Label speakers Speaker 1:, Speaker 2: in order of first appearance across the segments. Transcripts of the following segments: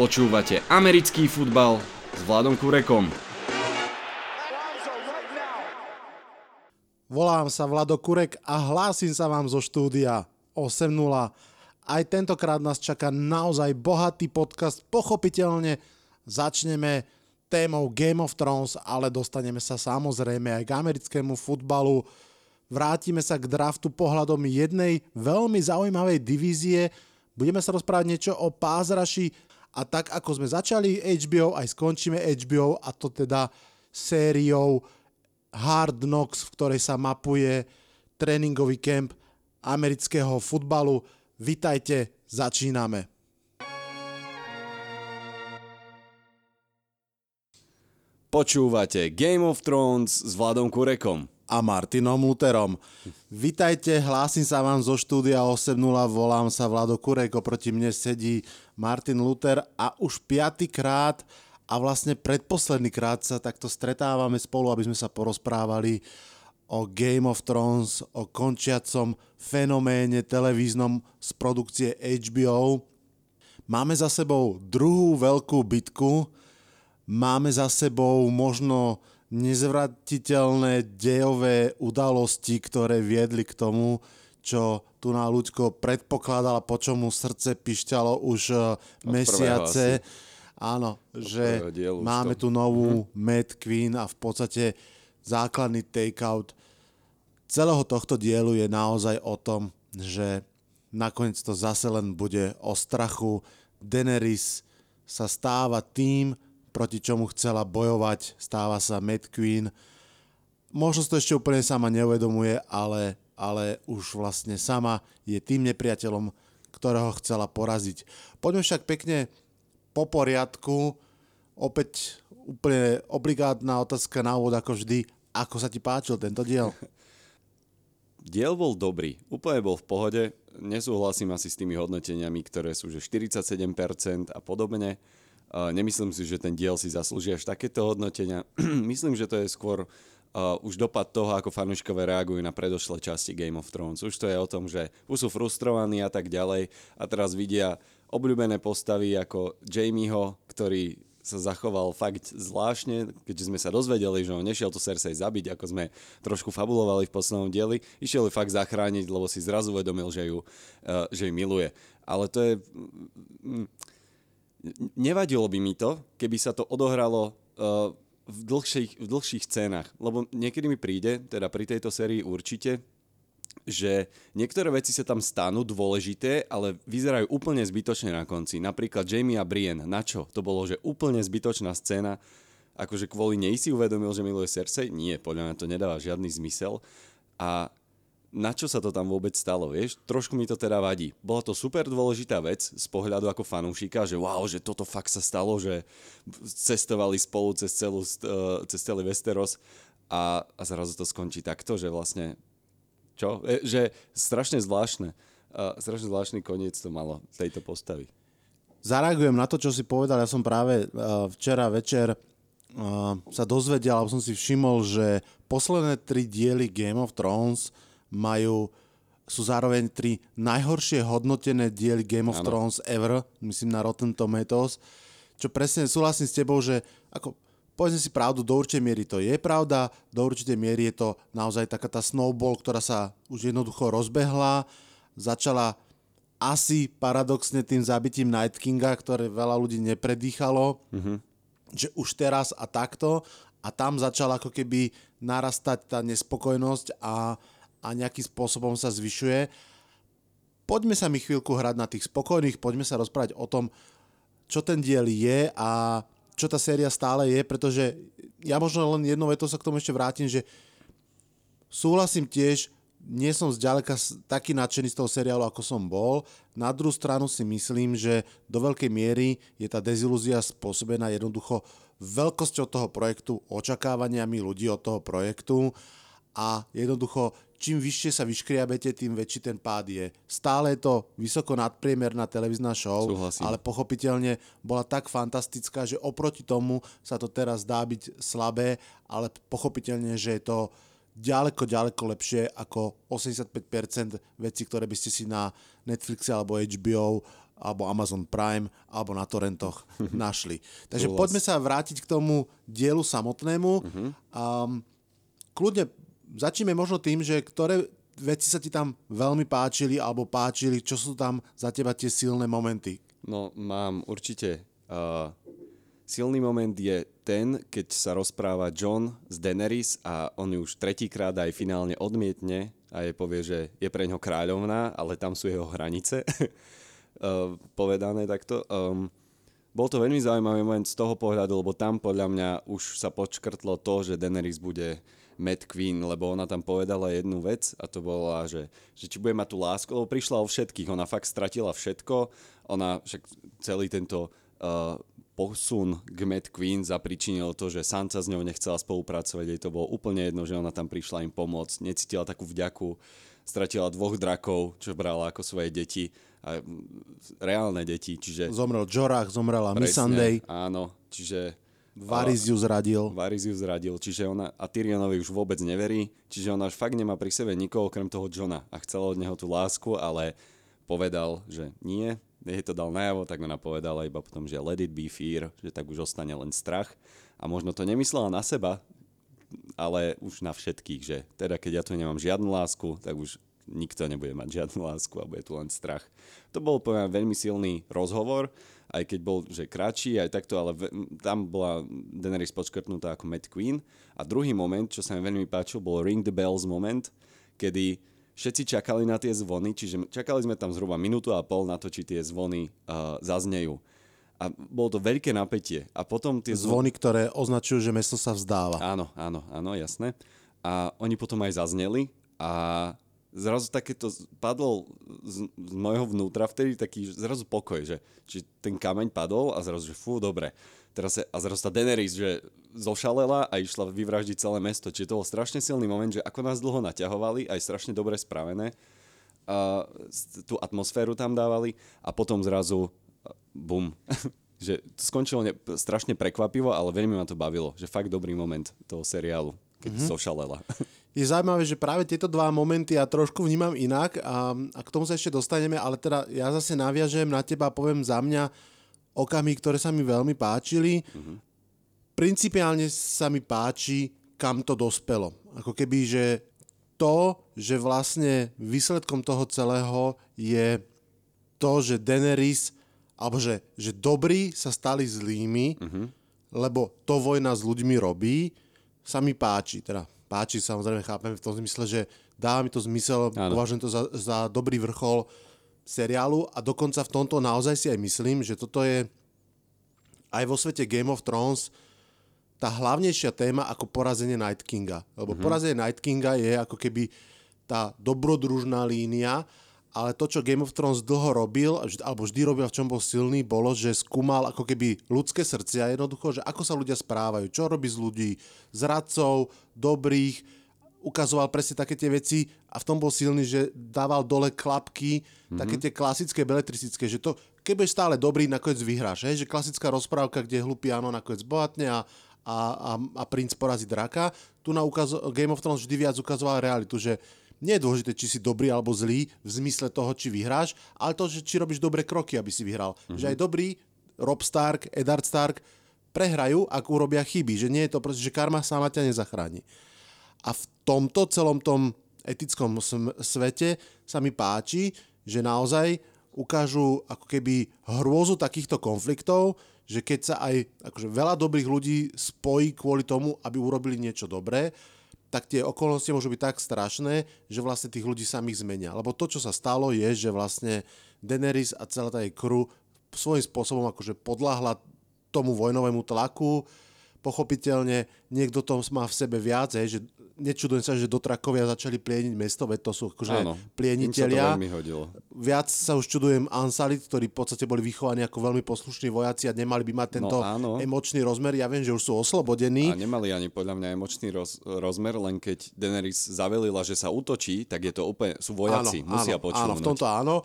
Speaker 1: Počúvate americký futbal s Vladom Kurekom.
Speaker 2: Volám sa Vlado Kurek a hlásim sa vám zo štúdia 8.0. Aj tentokrát nás čaká naozaj bohatý podcast. Pochopiteľne začneme témou Game of Thrones, ale dostaneme sa samozrejme aj k americkému futbalu. Vrátime sa k draftu pohľadom jednej veľmi zaujímavej divízie. Budeme sa rozprávať niečo o pázraši a tak ako sme začali HBO, aj skončíme HBO a to teda sériou Hard Knocks, v ktorej sa mapuje tréningový kemp amerického futbalu. Vitajte, začíname.
Speaker 1: Počúvate Game of Thrones s Vladom Kurekom
Speaker 2: a Martinom Luterom. Vitajte, hlásim sa vám zo štúdia 8.0, volám sa Vlado Kurek, oproti mne sedí Martin Luther a už piatýkrát a vlastne predposledný krát sa takto stretávame spolu, aby sme sa porozprávali o Game of Thrones, o končiacom fenoméne televíznom z produkcie HBO. Máme za sebou druhú veľkú bitku, máme za sebou možno nezvratiteľné dejové udalosti, ktoré viedli k tomu, čo tu na ľuďko predpokladala, po čomu srdce pišťalo už e, Od mesiace. Áno, že máme tu novú mm-hmm. Mad Queen a v podstate základný takeout celého tohto dielu je naozaj o tom, že nakoniec to zase len bude o strachu. Daenerys sa stáva tým, proti čomu chcela bojovať, stáva sa Mad Queen. Možno to ešte úplne sama neuvedomuje, ale, ale už vlastne sama je tým nepriateľom, ktorého chcela poraziť. Poďme však pekne po poriadku. Opäť úplne obligátna otázka na úvod ako vždy. Ako sa ti páčil tento diel?
Speaker 1: Diel bol dobrý, úplne bol v pohode. Nesúhlasím asi s tými hodnoteniami, ktoré sú že 47% a podobne Nemyslím si, že ten diel si zaslúži až takéto hodnotenia. Myslím, že to je skôr uh, už dopad toho, ako fanúškové reagujú na predošlé časti Game of Thrones. Už to je o tom, že už sú frustrovaní a tak ďalej a teraz vidia obľúbené postavy ako Jamieho, ktorý sa zachoval fakt zvláštne, keďže sme sa dozvedeli, že on nešiel tu Cersei zabiť, ako sme trošku fabulovali v poslednom dieli, išiel ju fakt zachrániť, lebo si zrazu uvedomil, že ju, uh, že ju miluje. Ale to je... Mm, nevadilo by mi to, keby sa to odohralo uh, v, dlhších, v dlhších scénach. Lebo niekedy mi príde, teda pri tejto sérii určite, že niektoré veci sa tam stanú dôležité, ale vyzerajú úplne zbytočne na konci. Napríklad Jamie a Brienne. Na čo? To bolo, že úplne zbytočná scéna. Akože kvôli nej si uvedomil, že miluje Cersei? Nie, podľa mňa to nedáva žiadny zmysel. A na čo sa to tam vôbec stalo, vieš? Trošku mi to teda vadí. Bola to super dôležitá vec z pohľadu ako fanúšika, že wow, že toto fakt sa stalo, že cestovali spolu cez, celú, uh, cez celý Westeros a, a zrazu to skončí takto, že vlastne čo? E, že strašne zvláštne. Uh, strašne zvláštny koniec to malo tejto postavy.
Speaker 2: Zareagujem na to, čo si povedal. Ja som práve uh, včera večer uh, sa dozvedel, alebo som si všimol, že posledné tri diely Game of Thrones majú sú zároveň tri najhoršie hodnotené diely Game of ano. Thrones ever, myslím na Rotten Tomatoes, čo presne súhlasím s tebou, že ako povedzme si pravdu, do určitej miery to je pravda, do určitej miery je to naozaj taká tá snowball, ktorá sa už jednoducho rozbehla, začala asi paradoxne tým zabitím Night Kinga, ktoré veľa ľudí nepredýchalo, mm-hmm. že už teraz a takto a tam začala ako keby narastať tá nespokojnosť a a nejakým spôsobom sa zvyšuje. Poďme sa mi chvíľku hrať na tých spokojných, poďme sa rozprávať o tom, čo ten diel je a čo tá séria stále je, pretože ja možno len jednou vetou sa k tomu ešte vrátim, že súhlasím tiež, nie som zďaleka taký nadšený z toho seriálu, ako som bol. Na druhú stranu si myslím, že do veľkej miery je tá dezilúzia spôsobená jednoducho veľkosťou toho projektu, očakávaniami ľudí od toho projektu a jednoducho čím vyššie sa vyškriabete, tým väčší ten pád je. Stále je to vysoko nadpriemerná televízna show, Súhlasím. ale pochopiteľne bola tak fantastická, že oproti tomu sa to teraz dá byť slabé, ale pochopiteľne, že je to ďaleko, ďaleko lepšie ako 85% vecí, ktoré by ste si na Netflixe alebo HBO alebo Amazon Prime, alebo na torrentoch našli. Takže poďme sa vrátiť k tomu dielu samotnému. Um, kľudne začneme možno tým, že ktoré veci sa ti tam veľmi páčili alebo páčili, čo sú tam za teba tie silné momenty.
Speaker 1: No, mám určite. Uh, silný moment je ten, keď sa rozpráva John z Daenerys a on ju už tretíkrát aj finálne odmietne a jej povie, že je pre ňo kráľovná, ale tam sú jeho hranice. uh, povedané takto. Um, bol to veľmi zaujímavý moment z toho pohľadu, lebo tam podľa mňa už sa počkrtlo to, že Daenerys bude Mad Queen, lebo ona tam povedala jednu vec a to bola, že, že či bude mať tú lásku, lebo prišla o všetkých, ona fakt stratila všetko, ona však celý tento uh, posun k Mad Queen zapričinil to, že Sansa s ňou nechcela spolupracovať, jej to bolo úplne jedno, že ona tam prišla im pomôcť, necítila takú vďaku, stratila dvoch drakov, čo brala ako svoje deti, a mm, reálne deti, čiže...
Speaker 2: Zomrel Jorah, zomrela Missandei,
Speaker 1: Áno, čiže...
Speaker 2: Varys ju zradil.
Speaker 1: Varys ju zradil, čiže ona a Tyrionovi už vôbec neverí, čiže ona už fakt nemá pri sebe nikoho okrem toho Johna a chcela od neho tú lásku, ale povedal, že nie, jej to dal najavo, tak ona povedala iba potom, že let it be fear, že tak už ostane len strach a možno to nemyslela na seba, ale už na všetkých, že teda keď ja tu nemám žiadnu lásku, tak už nikto nebude mať žiadnu lásku a bude tu len strach. To bol poviem veľmi silný rozhovor, aj keď bol že kratší, aj takto, ale ve- tam bola Daenerys podškrtnutá ako Mad Queen. A druhý moment, čo sa mi veľmi páčil, bol Ring the Bells moment, kedy všetci čakali na tie zvony, čiže čakali sme tam zhruba minútu a pol na to, či tie zvony uh, zaznejú. A bolo to veľké napätie. A potom tie zvony...
Speaker 2: Zvony, ktoré označujú, že mesto sa vzdáva.
Speaker 1: Áno, áno, áno, jasné. A oni potom aj zazneli a zrazu takéto padlo z, z mojho vnútra vtedy taký zrazu pokoj, že či ten kameň padol a zrazu, že fú, dobre. Teraz a zrazu tá Daenerys, že zošalela a išla vyvraždiť celé mesto. Čiže to bol strašne silný moment, že ako nás dlho naťahovali, aj strašne dobre spravené, a tú atmosféru tam dávali a potom zrazu bum. že to skončilo ne, strašne prekvapivo, ale veľmi ma to bavilo. Že fakt dobrý moment toho seriálu, keď mm-hmm. zošalela.
Speaker 2: Je zaujímavé, že práve tieto dva momenty ja trošku vnímam inak a, a k tomu sa ešte dostaneme, ale teda ja zase naviažem na teba a poviem za mňa okamy, ktoré sa mi veľmi páčili. Mm-hmm. Principiálne sa mi páči, kam to dospelo. Ako keby, že to, že vlastne výsledkom toho celého je to, že Daenerys, alebo že, že dobrí sa stali zlými, mm-hmm. lebo to vojna s ľuďmi robí, sa mi páči. Teda páči, samozrejme chápem v tom zmysle, že dáva mi to zmysel,
Speaker 1: Áno.
Speaker 2: považujem to za, za dobrý vrchol seriálu a dokonca v tomto naozaj si aj myslím, že toto je aj vo svete Game of Thrones tá hlavnejšia téma ako porazenie Night Kinga. Lebo mm-hmm. porazenie Night Kinga je ako keby tá dobrodružná línia, ale to, čo Game of Thrones dlho robil, alebo vždy robil, v čom bol silný, bolo, že skúmal ako keby ľudské srdcia jednoducho, že ako sa ľudia správajú, čo robí z ľudí, zradcov, dobrých, ukazoval presne také tie veci a v tom bol silný, že dával dole klapky, mm-hmm. také tie klasické beletristické, že to, keď budeš stále dobrý, nakoniec vyhráš, hej? že klasická rozprávka, kde hlupý áno nakoniec bohatne a, a, a, a princ porazí draka. Tu na ukazo- Game of Thrones vždy viac ukazoval realitu, že nie je dôležité, či si dobrý alebo zlý v zmysle toho, či vyhráš, ale to, že či robíš dobré kroky, aby si vyhral. Mm-hmm. Že aj dobrý Rob Stark, Eddard Stark prehrajú, ak urobia chyby. Že nie je to proste, že karma sama ťa nezachráni. A v tomto celom tom etickom svete sa mi páči, že naozaj ukážu ako keby hrôzu takýchto konfliktov, že keď sa aj akože veľa dobrých ľudí spojí kvôli tomu, aby urobili niečo dobré, tak tie okolnosti môžu byť tak strašné, že vlastne tých ľudí samých zmenia. Lebo to, čo sa stalo, je, že vlastne Daenerys a celá tá jej crew svojím spôsobom akože podľahla tomu vojnovému tlaku, pochopiteľne niekto to má v sebe viac, hej, že nečudujem sa, že dotrakovia začali plieniť mesto, veď to sú akože
Speaker 1: Áno,
Speaker 2: plieniteľia.
Speaker 1: Sa.
Speaker 2: Viac sa už čudujem Ansalit, ktorí v podstate boli vychovaní ako veľmi poslušní vojaci a nemali by mať tento
Speaker 1: No, áno.
Speaker 2: emočný rozmer. Ja viem, že už sú oslobodení.
Speaker 1: A nemali ani podľa mňa emočný roz, rozmer, len keď Daenerys zavelila, že sa útočí, tak je to úplne, sú vojaci,
Speaker 2: áno,
Speaker 1: musia
Speaker 2: áno,
Speaker 1: počúvať.
Speaker 2: Áno, v tomto áno.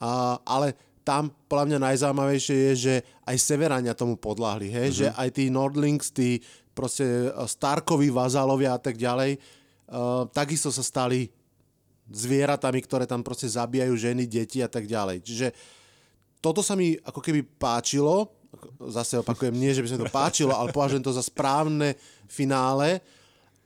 Speaker 2: A, ale tam podľa mňa najzaujímavejšie je, že aj Severania tomu podľahli, hej? Mm-hmm. že aj tí Nordlings, tí proste Starkovi vazálovia a tak ďalej, uh, takisto sa stali zvieratami, ktoré tam proste zabíjajú ženy, deti a tak ďalej. Čiže toto sa mi ako keby páčilo, zase opakujem, nie, že by sa mi to páčilo, ale považujem to za správne finále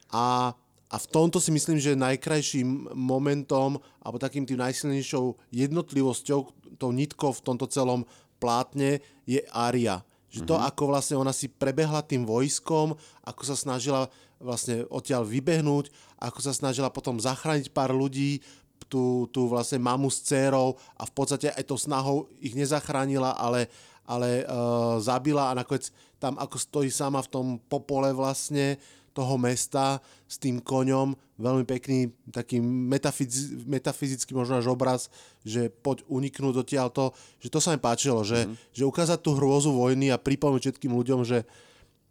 Speaker 2: a, a v tomto si myslím, že najkrajším momentom alebo takým tým najsilnejšou jednotlivosťou, tou nitkou v tomto celom plátne je Aria. Že to, mm-hmm. ako vlastne ona si prebehla tým vojskom, ako sa snažila vlastne odtiaľ vybehnúť, ako sa snažila potom zachrániť pár ľudí, tú, tú vlastne mamu s dcerou a v podstate aj tou snahou ich nezachránila, ale, ale uh, zabila a nakoniec tam ako stojí sama v tom popole vlastne toho mesta s tým koňom, veľmi pekný taký metafyz, metafyzický možno až obraz, že poď uniknúť to, že to sa mi páčilo, že, mm. že ukázať tú hrôzu vojny a pripomenúť všetkým ľuďom, že,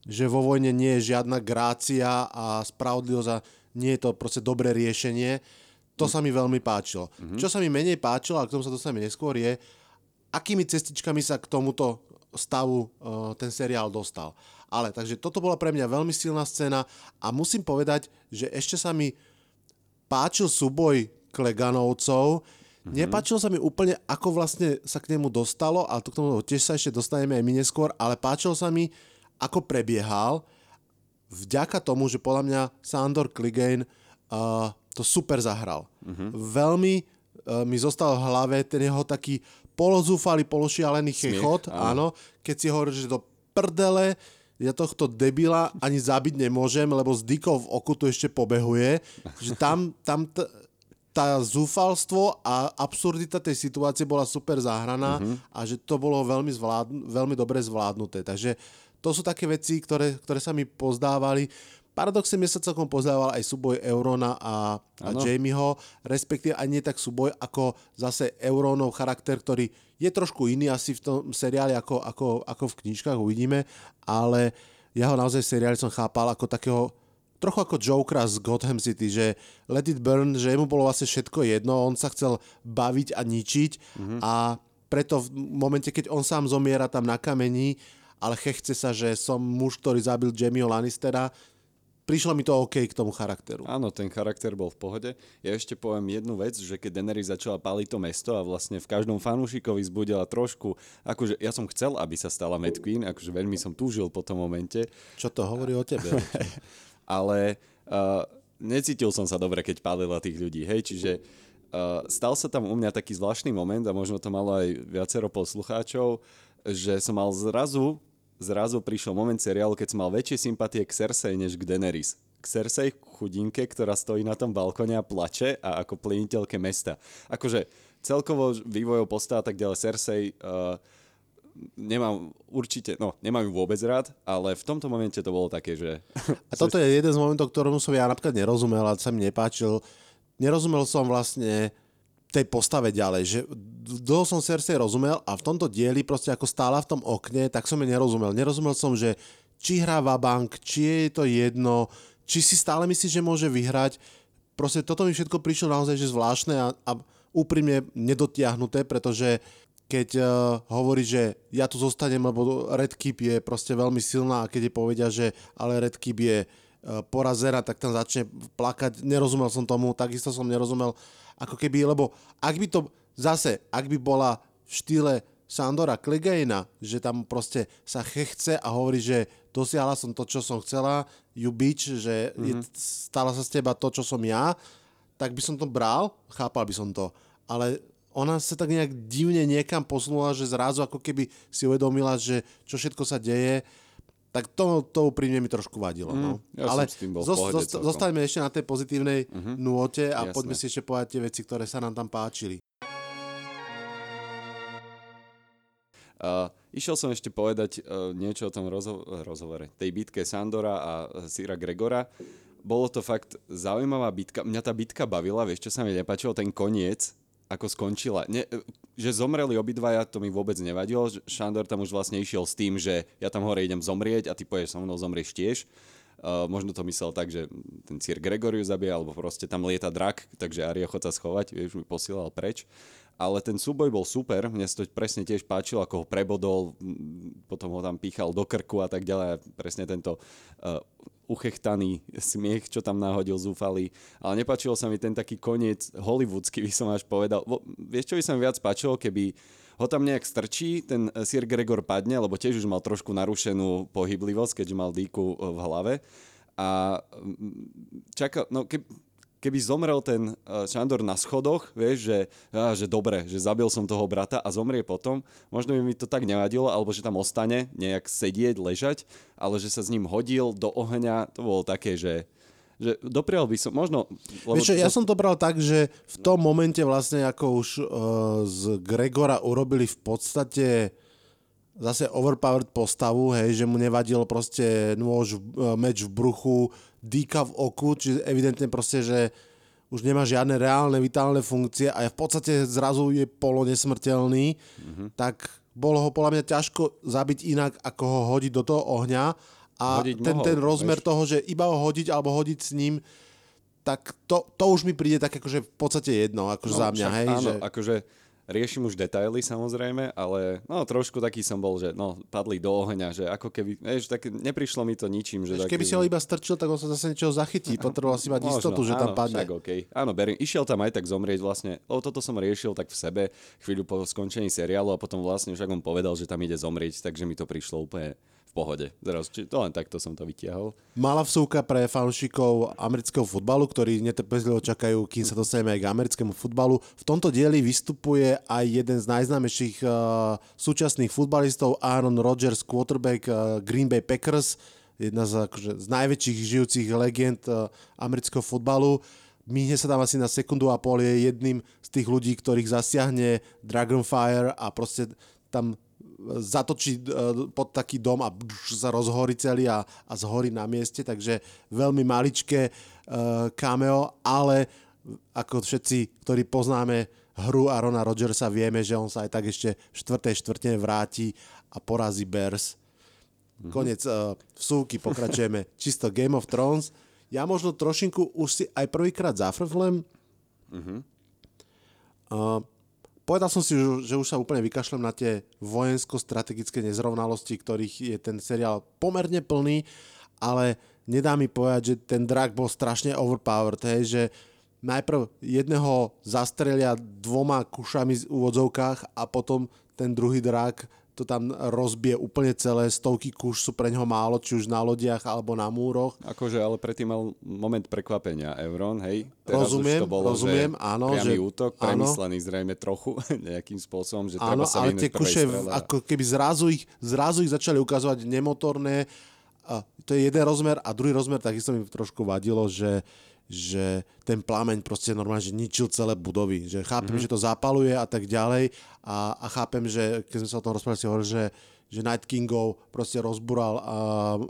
Speaker 2: že vo vojne nie je žiadna grácia a spravodlivosť a nie je to proste dobré riešenie to sa mi veľmi páčilo. Mm-hmm. Čo sa mi menej páčilo, a k tomu sa dostaneme neskôr, je, akými cestičkami sa k tomuto stavu uh, ten seriál dostal. Ale takže toto bola pre mňa veľmi silná scéna a musím povedať, že ešte sa mi páčil súboj Kleganovcov. Mm-hmm. Nepáčilo sa mi úplne, ako vlastne sa k nemu dostalo, ale to k tomu tiež sa ešte dostaneme aj my neskôr, ale páčilo sa mi, ako prebiehal, vďaka tomu, že podľa mňa Sandor Clegane uh, to super zahral. Uh-huh. Veľmi uh, mi zostal v hlave ten jeho taký polozúfalý, pološialený chechot, áno. keď si hovorí, že to prdele, ja tohto debila ani zabiť nemôžem, lebo z dykov v oku tu ešte pobehuje, že tam, tam t- tá zúfalstvo a absurdita tej situácie bola super zahraná uh-huh. a že to bolo veľmi, zvládn- veľmi dobre zvládnuté. Takže to sú také veci, ktoré, ktoré sa mi pozdávali. Paradoxne mi sa celkom pozdával aj súboj Eurona a, a Jamieho, respektíve aj nie tak súboj, ako zase Euronov charakter, ktorý je trošku iný asi v tom seriáli ako, ako, ako v knižkách, uvidíme, ale ja ho naozaj v seriáli som chápal ako takého trochu ako Jokera z Gotham City, že Let It Burn, že mu bolo vlastne všetko jedno, on sa chcel baviť a ničiť mm-hmm. a preto v momente, keď on sám zomiera tam na kameni, ale chce sa, že som muž, ktorý zabil Jamieho Lannistera, prišlo mi to OK k tomu charakteru.
Speaker 1: Áno, ten charakter bol v pohode. Ja ešte poviem jednu vec, že keď Daenerys začala paliť to mesto a vlastne v každom fanúšikovi zbudila trošku, akože ja som chcel, aby sa stala Mad Queen, akože veľmi som túžil po tom momente.
Speaker 2: Čo to hovorí o tebe?
Speaker 1: Ale uh, necítil som sa dobre, keď palila tých ľudí, hej, čiže uh, stal sa tam u mňa taký zvláštny moment a možno to malo aj viacero poslucháčov, že som mal zrazu zrazu prišiel moment seriálu, keď som mal väčšie sympatie k Cersei než k Daenerys. K Cersei chudinke, ktorá stojí na tom balkone a plače a ako pleniteľke mesta. Akože celkovo vývojov postav a tak ďalej Cersei uh, nemám určite, no nemám ju vôbec rád, ale v tomto momente to bolo také, že...
Speaker 2: A toto je jeden z momentov, ktorému som ja napríklad nerozumel a sa mi nepáčil. Nerozumel som vlastne tej postave ďalej, že dlho som Cersei rozumel a v tomto dieli proste ako stála v tom okne, tak som jej nerozumel. Nerozumel som, že či hrá bank, či je to jedno, či si stále myslí, že môže vyhrať. Proste toto mi všetko prišlo naozaj že zvláštne a, a úprimne nedotiahnuté, pretože keď uh, hovorí, že ja tu zostanem, lebo Red Keep je proste veľmi silná a keď je povedia, že ale Red Keep je uh, porazená, tak tam začne plakať. Nerozumel som tomu, takisto som nerozumel ako keby, lebo ak by to zase, ak by bola v štýle Sandora Klegejna, že tam proste sa chce a hovorí, že dosiahla som to, čo som chcela, you bitch, že mm-hmm. je, mhm. stala sa z teba to, čo som ja, tak by som to bral, chápal by som to. Ale ona sa tak nejak divne niekam posunula, že zrazu ako keby si uvedomila, že čo všetko sa deje, tak to, to úprimne mi trošku vadilo. Mm, no.
Speaker 1: ja Ale s tým bol zost, zost,
Speaker 2: zostaňme ešte na tej pozitívnej uh-huh. nôte a Jasné. poďme si ešte povedať tie veci, ktoré sa nám tam páčili.
Speaker 1: Uh, išiel som ešte povedať uh, niečo o tom rozho- rozhovore, tej bitke Sandora a Sira Gregora. Bolo to fakt zaujímavá bitka. Mňa tá bitka bavila, vieš, čo sa mi nepáčilo, ten koniec, ako skončila. Ne, že zomreli obidvaja, to mi vôbec nevadilo. Šandor tam už vlastne išiel s tým, že ja tam hore idem zomrieť a ty poješ so mnou, zomrieš tiež. Uh, možno to myslel tak, že ten Cír Gregoriu zabije, alebo proste tam lieta drak, takže Arya chod sa schovať, vieš, mi posielal preč. Ale ten súboj bol super, mne sa to presne tiež páčilo, ako ho prebodol, potom ho tam píchal do krku a tak ďalej. Presne tento uh, uchechtaný smiech, čo tam náhodil zúfalý. Ale nepáčilo sa mi ten taký koniec hollywoodsky, by som až povedal. Vieš, čo by sa mi viac páčilo, keby ho tam nejak strčí, ten Sir Gregor padne, lebo tiež už mal trošku narušenú pohyblivosť, keďže mal dýku v hlave. A čaká, no ke, keby zomrel ten Šandor na schodoch, vieš, že, á, že dobre, že zabil som toho brata a zomrie potom, možno by mi to tak nevadilo, alebo že tam ostane nejak sedieť, ležať, ale že sa s ním hodil do ohňa, to bolo také, že že doprial by som, možno...
Speaker 2: Lebo Vieš, to... ja som to bral tak, že v tom momente vlastne ako už uh, z Gregora urobili v podstate zase overpowered postavu, hej, že mu nevadil proste nôž, uh, meč v bruchu, dýka v oku, čiže evidentne proste, že už nemá žiadne reálne vitálne funkcie a je v podstate zrazu je polo nesmrteľný, mm-hmm. tak bolo ho podľa mňa ťažko zabiť inak, ako ho hodiť do toho ohňa a hodiť ten, mohol, ten rozmer vieš. toho, že iba ho hodiť alebo hodiť s ním, tak to, to už mi príde tak akože v podstate jedno, akože no, za mňa, hej.
Speaker 1: Áno,
Speaker 2: že...
Speaker 1: akože riešim už detaily samozrejme, ale no trošku taký som bol, že no padli do ohňa, že ako keby, vieš, tak neprišlo mi to ničím. Že
Speaker 2: taký... Keby si ho iba strčil, tak on sa zase niečo zachytí, potreboval si mať Možno, istotu, že áno, tam padne.
Speaker 1: Však, okay. Áno, beriem, išiel tam aj tak zomrieť vlastne, lebo toto som riešil tak v sebe chvíľu po skončení seriálu a potom vlastne však on povedal, že tam ide zomrieť, takže mi to prišlo úplne pohode. Zraz, či to len takto som to vytiahol.
Speaker 2: Malá vsúka pre fanúšikov amerického futbalu, ktorí netrpezlivo čakajú, kým sa dostaneme aj k americkému futbalu. V tomto dieli vystupuje aj jeden z najznámejších uh, súčasných futbalistov, Aaron Rodgers, quarterback uh, Green Bay Packers, jedna z, akože, z najväčších žijúcich legend uh, amerického futbalu. Míhne sa tam asi na sekundu a pol, je jedným z tých ľudí, ktorých zasiahne Dragonfire a proste tam zatočí e, pod taký dom a sa rozhorí celý a, a zhorí na mieste, takže veľmi maličké uh, cameo, ale ako všetci, ktorí poznáme hru Arona Rodgersa, vieme, že on sa aj tak ešte v štvrtej štvrtine vráti a porazí Bears. Mm-hmm. Konec uh, vsúky, pokračujeme. Čisto Game of Thrones. Ja možno trošinku už si aj prvýkrát zafrflem. Mm-hmm. Uh, Povedal som si, že už sa úplne vykašlem na tie vojensko-strategické nezrovnalosti, ktorých je ten seriál pomerne plný, ale nedá mi povedať, že ten drak bol strašne overpowered, hej, že najprv jedného zastrelia dvoma kušami v úvodzovkách a potom ten druhý drak to tam rozbije úplne celé, stovky kúš sú pre neho málo, či už na lodiach alebo na múroch.
Speaker 1: Akože, ale predtým mal moment prekvapenia Evron, hej? Teraz
Speaker 2: rozumiem,
Speaker 1: už to bolo,
Speaker 2: rozumiem, že áno.
Speaker 1: Priamy
Speaker 2: že,
Speaker 1: útok, premyslený áno, zrejme trochu nejakým spôsobom, že áno, treba sa
Speaker 2: ale tie kuše, ako keby zrazu ich, zrazu ich začali ukazovať nemotorné, a to je jeden rozmer a druhý rozmer, takisto mi trošku vadilo, že že ten plameň proste normálne, že ničil celé budovy. Že chápem, mm-hmm. že to zapaluje a tak ďalej a, a chápem, že keď sme sa o tom rozprávali, si hovoril, že, že Night Kingov proste rozbural uh,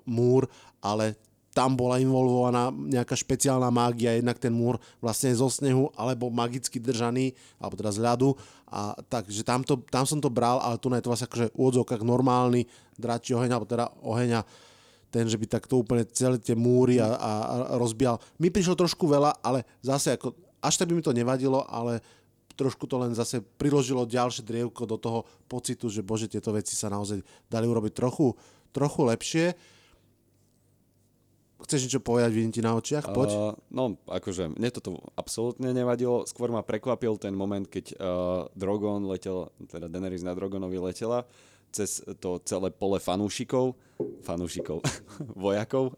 Speaker 2: múr, ale tam bola involvovaná nejaká špeciálna mágia, jednak ten múr vlastne zo snehu, alebo magicky držaný, alebo teda z ľadu. A takže tam, to, tam som to bral, ale tu je to vlastne akože úvodzovkách normálny dračí oheň, alebo teda oheňa ten, že by takto úplne celé tie múry a, a, rozbial. Mi prišlo trošku veľa, ale zase ako, až tak by mi to nevadilo, ale trošku to len zase priložilo ďalšie drievko do toho pocitu, že bože, tieto veci sa naozaj dali urobiť trochu, trochu lepšie. Chceš niečo povedať, vidím ti na očiach? Poď. Uh,
Speaker 1: no, akože mne toto absolútne nevadilo. Skôr ma prekvapil ten moment, keď uh, Drogon letel, teda Daenerys na Drogonovi letela cez to celé pole fanúšikov, fanúšikov, vojakov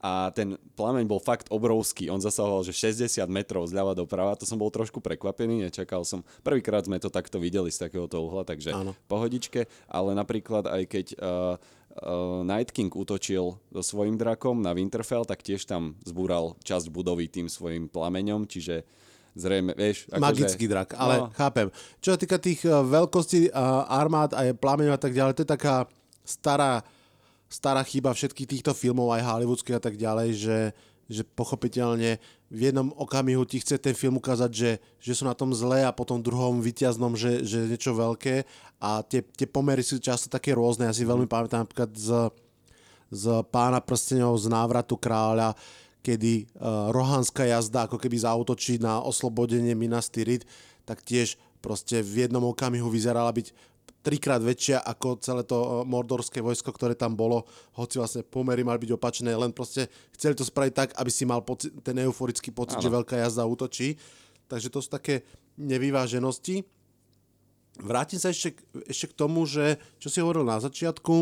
Speaker 1: a ten plameň bol fakt obrovský. On zasahoval, že 60 metrov zľava doprava. To som bol trošku prekvapený, nečakal som. Prvýkrát sme to takto videli z takéhoto uhla, takže Áno. pohodičke. Ale napríklad aj keď uh, uh, Night King útočil so svojím drakom na Winterfell, tak tiež tam zbúral časť budovy tým svojim plameňom, čiže zrejme, vieš.
Speaker 2: Ako Magický že... drak, ale no. chápem. Čo sa týka tých uh, veľkostí uh, armád a plameňov a tak ďalej, to je taká stará, stará chyba všetkých týchto filmov, aj hollywoodských a tak ďalej, že, že pochopiteľne v jednom okamihu ti chce ten film ukázať, že, že sú na tom zlé a potom druhom vyťaznom, že, že je niečo veľké a tie, tie pomery sú často také rôzne. Ja si veľmi pamätám napríklad z, z Pána prstenov, z návratu kráľa, kedy uh, rohanská jazda ako keby zautočí na oslobodenie Minas Tirith, tak tiež proste v jednom okamihu vyzerala byť trikrát väčšia ako celé to eh, mordorské vojsko, ktoré tam bolo, hoci vlastne pomery mali byť opačné, len proste chceli to spraviť tak, aby si mal pocit, ten euforický pocit, ano. že veľká jazda útočí. Takže to sú také nevyváženosti. vrátim sa ešte, ešte k tomu, že čo si hovoril na začiatku,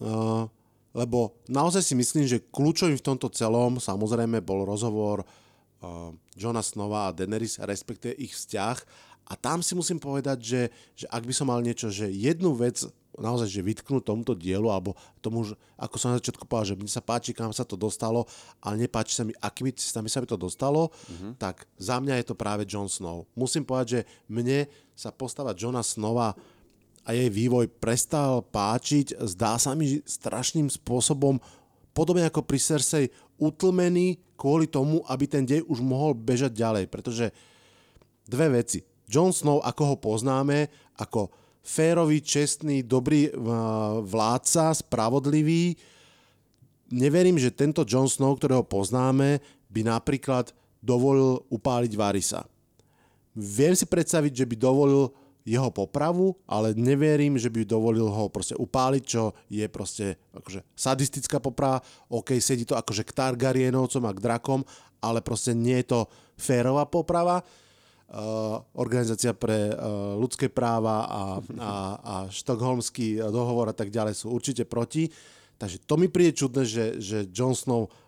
Speaker 2: uh, lebo naozaj si myslím, že kľúčovým v tomto celom samozrejme bol rozhovor uh, Johna Snova a Daenerys, respektive ich vzťah a tam si musím povedať, že, že ak by som mal niečo, že jednu vec naozaj že vytknúť tomuto dielu, alebo tomu, ako som na začiatku povedal, že mne sa páči, kam sa to dostalo, ale nepáči sa mi, akými cestami sa mi to dostalo, mm-hmm. tak za mňa je to práve Jon Snow. Musím povedať, že mne sa postava Johna Snowa a jej vývoj prestal páčiť, zdá sa mi strašným spôsobom, podobne ako pri Cersei, utlmený kvôli tomu, aby ten dej už mohol bežať ďalej, pretože dve veci. Jon Snow, ako ho poznáme, ako férový, čestný, dobrý vládca, spravodlivý. Neverím, že tento Jon Snow, ktorého poznáme, by napríklad dovolil upáliť Varisa. Viem si predstaviť, že by dovolil jeho popravu, ale neverím, že by dovolil ho proste upáliť, čo je proste akože sadistická poprava. OK, sedí to akože k Targaryenovcom a k drakom, ale proste nie je to férová poprava Eh, organizácia pre uh, ľudské práva a, a, a štokholmský dohovor a tak ďalej sú určite proti. Takže to mi príde čudné, že, že Jon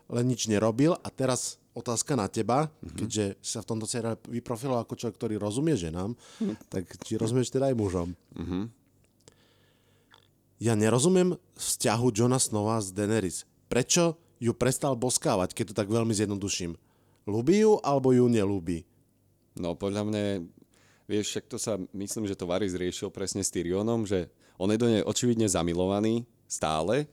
Speaker 2: len nič nerobil a teraz otázka na teba, mm-hmm. keďže sa v tomto seriále vyprofiloval ako človek, ktorý rozumie ženám, mm-hmm. tak či rozumieš teda aj mužom? Mm-hmm. Ja nerozumiem vzťahu Johna Snowa s Daenerys. Prečo ju prestal boskávať, keď to tak veľmi zjednoduším? Ľubí ju alebo ju nelúbi?
Speaker 1: No podľa mňa, vieš, však to sa, myslím, že to Varys riešil presne s Tyrionom, že on je do nej očividne zamilovaný stále,